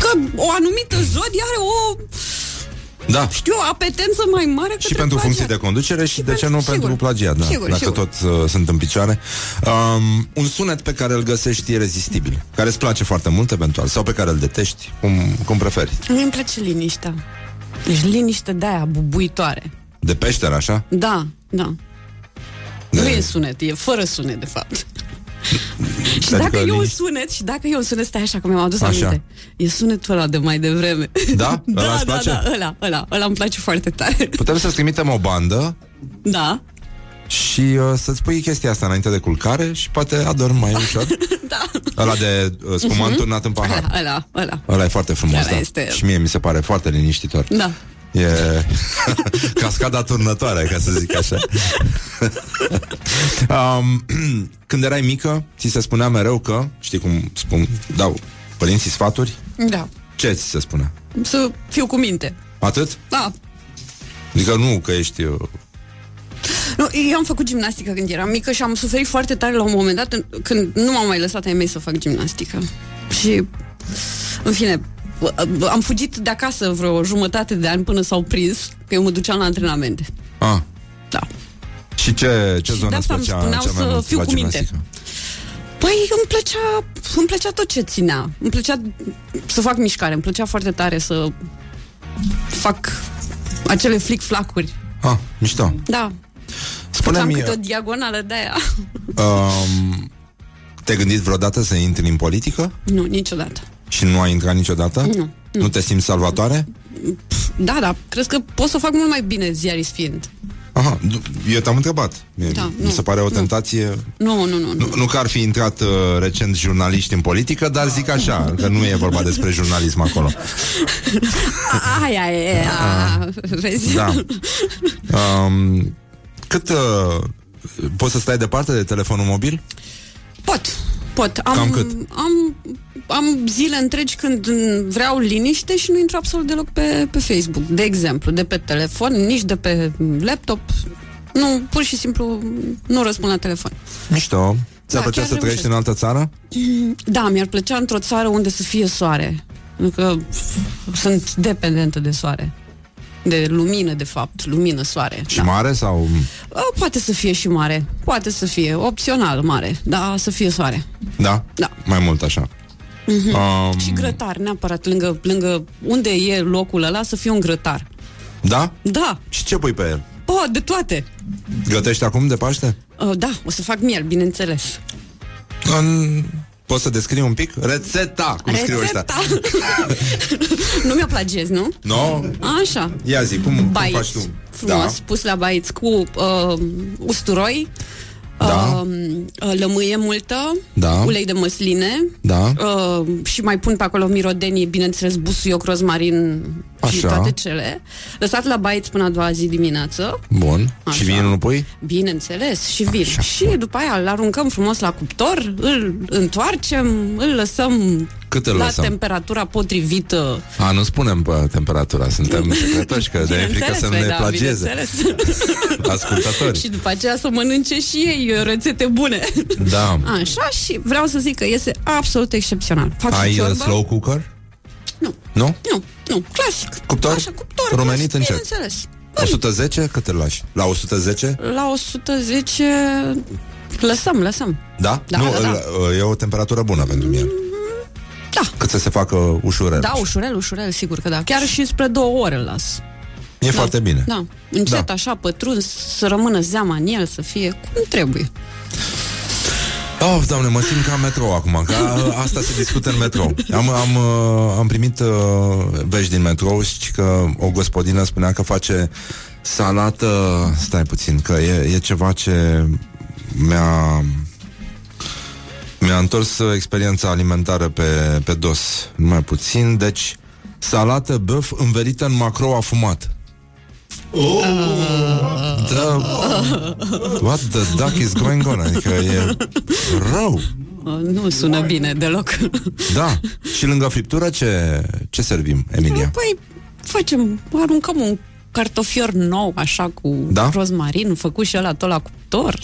că o anumită zodie are o Da. știu, o apetență mai mare Și către pentru plagiat. funcții de conducere și, de ce nu sigur. pentru plagiat, da, Sigur, dacă sigur. tot uh, sunt în picioare. Um, un sunet pe care îl găsești irezistibil, care îți place foarte mult eventual, sau pe care îl detești, cum, cum preferi. Mie îmi place liniștea. Deci liniște de aia, bubuitoare. De peșteră, așa? Da, da. De... Nu e sunet, e fără sunet, de fapt. <laughs> și Adică dacă e un liniște- sunet, și dacă e un sunet, stai așa, că mi-am adus Așa. aminte. E sunetul ăla de mai devreme. Da? <laughs> Ăla da, îți da, place? da, ăla, ăla, ăla îmi place foarte tare. Putem să-ți trimitem o bandă Da, și uh, să-ți pui chestia asta înainte de culcare și poate adormi mai <laughs> ușor. da. Ăla de uh, spumant Mhm. turnat în pahar. Ăla, ăla, ăla. Ăla e foarte frumos, Ăla da. este- Și mie mi se pare foarte liniștitor. Da. E <laughs> cascada turnătoare, ca să zic așa. <laughs> um, <clears throat> când erai mică, ți se spunea mereu că, știi cum spun, dau părinții sfaturi? Da. Ce ți se spunea? Să fiu cu minte. Atât? Da. Adică nu că ești... uh, Nu, eu am făcut gimnastică când eram mică și am suferit foarte tare la un moment dat în- când nu m-am mai lăsat ai mei să fac gimnastică. Și, în fine, am fugit de acasă vreo jumătate de ani până s-au prins că eu mă duceam la antrenamente. Ah. Da. Și ce, ce de zonă îți asta îmi plăcea spuneau cea mai să mult fiu la cu minte. gimnastică? Păi îmi plăcea, îmi plăcea tot ce ținea. Îmi plăcea să fac mișcare, îmi plăcea foarte tare să fac acele flic-flacuri. Ah, mișto. Da. Spune-mi, Făceam câte o diagonală de aia. um, te-ai gândit vreodată să intri în politică? Nu, niciodată. Și nu ai intrat niciodată? Nu, Nu te simți salvatoare? Da, da, crezi că pot să fac mult mai bine ziarist fiind. Aha, nu, eu te-am întrebat. Mie- Da, Mi nu, se pare o nu. tentație... Nu, nu, nu. nu. Nu, nu că ar fi intrat uh, recent jurnaliști în politică, dar zic așa, că nu e vorba despre jurnalism acolo. A, <laughs> Aia e, a, vezi? Da. Um, cât... Uh, poți să stai departe de telefonul mobil? Pot, pot. Am, Cam cât? Am, am zile întregi când vreau liniște și nu intru absolut deloc pe, pe Facebook. De exemplu, de pe telefon, nici de pe laptop. Nu, pur și simplu nu răspund la telefon. Mișto. Ți-ar Da, plăcea chiar să trăiești în altă țară? <clears throat> Da, mi-ar plăcea într-o țară unde să fie soare. Pentru că sunt dependentă de soare. De lumină, de fapt. Lumină, soare. Și mare sau... A, Poate să fie și mare. Poate să fie opțional mare. Dar să fie soare. Da? Da. Mai mult așa. Mhm. Um, Și grătar, neapărat, lângă, lângă unde e locul ăla, să fie un grătar. Da? Da, Și ce pui pe el? oh, de toate. Gătești acum de Paște? Uh, da, o să fac miel, bineînțeles. În... Poți să descrii un pic? Rețeta! Cum scriu ăștia? <laughs> nu mi-o plagiez, nu? No? Așa. Ia zi, cum, cum Baiți, faci tu? frumos, Da. pus la baiți cu uh, usturoi, Da. uh, lămâie multă, Da. ulei de măsline Da. uh, și mai pun pe acolo mirodenii, bineînțeles, busuioc, rozmarin și Așa. toate cele. Lăsat la baiți până a doua zi dimineață. Bun. Așa. Și vinul nu pui? Bineînțeles, și vin. Și după aia îl aruncăm frumos la cuptor, îl întoarcem, îl lăsăm Cât îl la lăsăm? temperatura potrivită. A, nu spunem pe temperatura, suntem <laughs> secretoși, că de e frică să nu ne da, plagieze bineînțeles. <laughs> ascultători. și după aceea să mănânce și ei uh, rețete bune. Da. Așa și vreau să zic că este absolut excepțional. Fac și Ai uh, ciorbă. slow cooker? Nu. Nu? Nu, nu, clasic. Cuptor? Așa, cuptor. Rumenit încet. Bineînțeles. 110? Cât îl lași? La 110? La 110 lăsăm, lăsăm. Da? Da, nu, da, da. îl- e o temperatură bună pentru mine. Da. Cât să se facă ușurel. Da, ușurel, ușurel, sigur că da. Chiar și spre două ore îl las. E foarte bine. Da, încet Da. așa, pătruns, să rămână zeama în el, să fie cum trebuie. Oh, doamne, mă simt ca în metrou acum, că a- asta se discută în metrou. Am, am, uh, am primit uh, vești din metrou și că o gospodină spunea că face salată... Stai puțin, că e, e ceva ce mi-a... Mi-a întors uh, experiența alimentară pe, pe dos. Numai puțin, deci salată băf învelită în macrou afumat. Oh. Da. What the duck is going on? Adică e rău. Uh, Nu sună bine deloc. Da. Și lângă friptură ce, ce servim, Emilia? Păi, facem, aruncăm un cartofior nou, așa, cu Da? rozmarin, făcut și ăla tot la cuptor.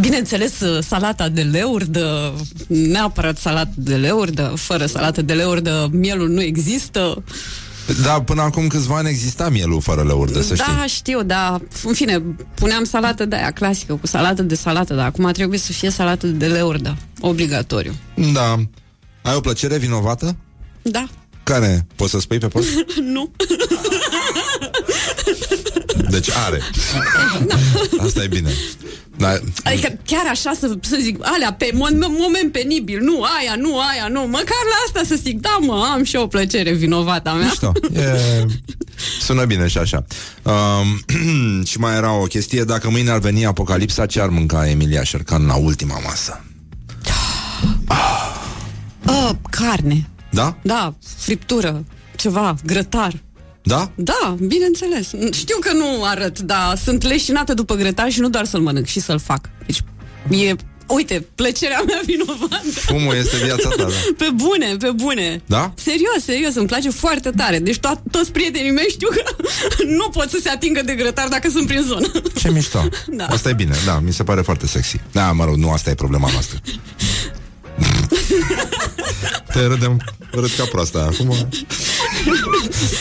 Bineînțeles, salata de leurdă, neapărat salată de leurdă, fără salată de leurdă, mielul nu există. Da, până acum câțiva ani exista mielul fără lăurdă, să știi. Da, știu, dar în fine, puneam salată de aia clasică, cu salată de salată, dar acum trebuie să fie salată de leurdă, obligatoriu. Da. Ai o plăcere vinovată? Da, Care? Poți să spui pe post? <laughs> nu. <laughs> <laughs> Deci are. <laughs> Asta e bine. Da, Adică chiar așa să, să zic, alea pe mo- moment penibil, nu aia, nu aia, nu, măcar la asta să zic, da mă, am și o plăcere vinovată a mea. Mișto. E... Sună bine și așa. Um, <clears throat> și mai era o chestie, dacă mâine ar veni apocalipsa, ce ar mânca Emilia Șercan la ultima masă? Uh, carne, Da? da, friptură, ceva, grătar. Da? Da, bineînțeles. Știu că nu arăt, dar sunt leșinată după grătar și nu doar să-l mănânc, și să-l fac. Deci e, uite, plăcerea mea vinovată. Fumul este viața ta, da. Pe bune, pe bune. Da? Serios, serios, îmi place foarte tare. Deci to- toți prietenii mei știu că <laughs> nu pot să se atingă de grătar dacă sunt prin zonă. Ce mișto. Da. Asta e bine, da, mi se pare foarte sexy. Da, mă rog, nu asta e problema noastră. <laughs> Te râdem, râd ca proasta acum.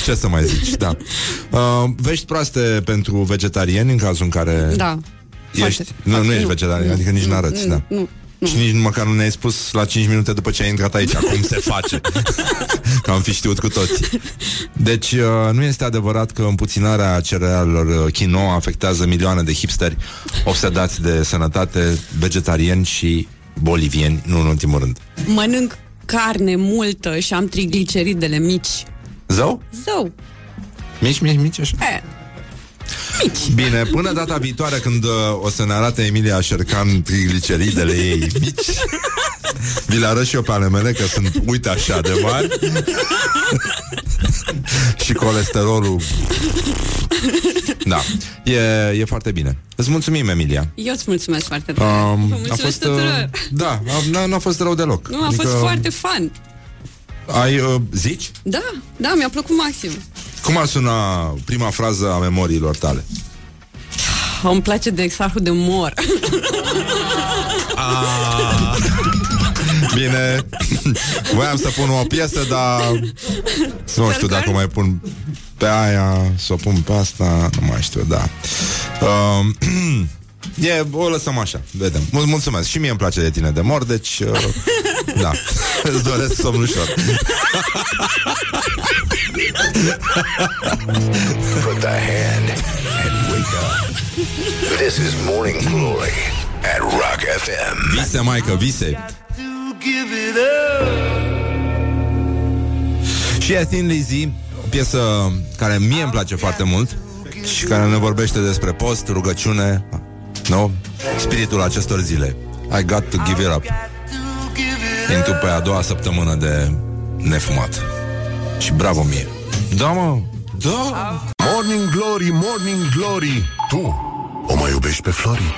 Ce să mai zici, da. Uh, vești proaste pentru vegetariani în cazul în care Da. ești. Foarte. Nu, nu ești Nu. vegetarian, adică nici nu arăți, da. Nu, Și nici măcar nu ne-ai spus la 5 minute după ce ai intrat aici <laughs> cum se face. că am fi știut cu toții. Deci uh, nu este adevărat că împuținarea cerealelor uh, quinoa afectează milioane de hipsteri obsedați de sănătate, vegetariani și bolivieni, nu în ultimul rând. Mănânc carne multă și am trigliceridele mici. Zău? Zău. Mici, mici, mici, așa? E, Bine, până data viitoare când uh, o să ne arate Emilia Șercan trigliceridele ei mici Vi le arăt și eu pe ale mele Că sunt, uite așa de mari Și colesterolul Da, e, e foarte bine Îți mulțumim, Emilia eu îți mulțumesc foarte tare. um, Vă A mulțumesc fost, tuturor. uh, Da, a- n-a, n-a fost rău deloc Nu, a fost foarte fun. Ai, uh, zici? Da, da, mi-a plăcut maxim. Cum ar suna prima frază a memoriilor tale? Îmi place de exarhul de mor. Ah. Bine Voiam să pun o piesă Dar Nu știu dacă o mai pun Pe aia Să o pun pe asta Nu mai știu, da um, <clears throat> E, o lăsăm așa, vedem Mul- Mulțumesc, și mie îmi place de tine de mor Deci, uh, <laughs> da <laughs> Îți doresc somn ușor <laughs> Put the hand and wake up. This is Morning Glory at Rock FM. Vise, maică, vise Și A Thin Lizzy O piesă care mie îmi place foarte mult Și care ne vorbește despre post, rugăciune Nu? Spiritul acestor zile. I got to give it up. Intru pe a doua săptămână de nefumat. Și bravo mie. Da, mă, da. Morning Glory, Morning Glory. Tu o mai iubești pe Flori?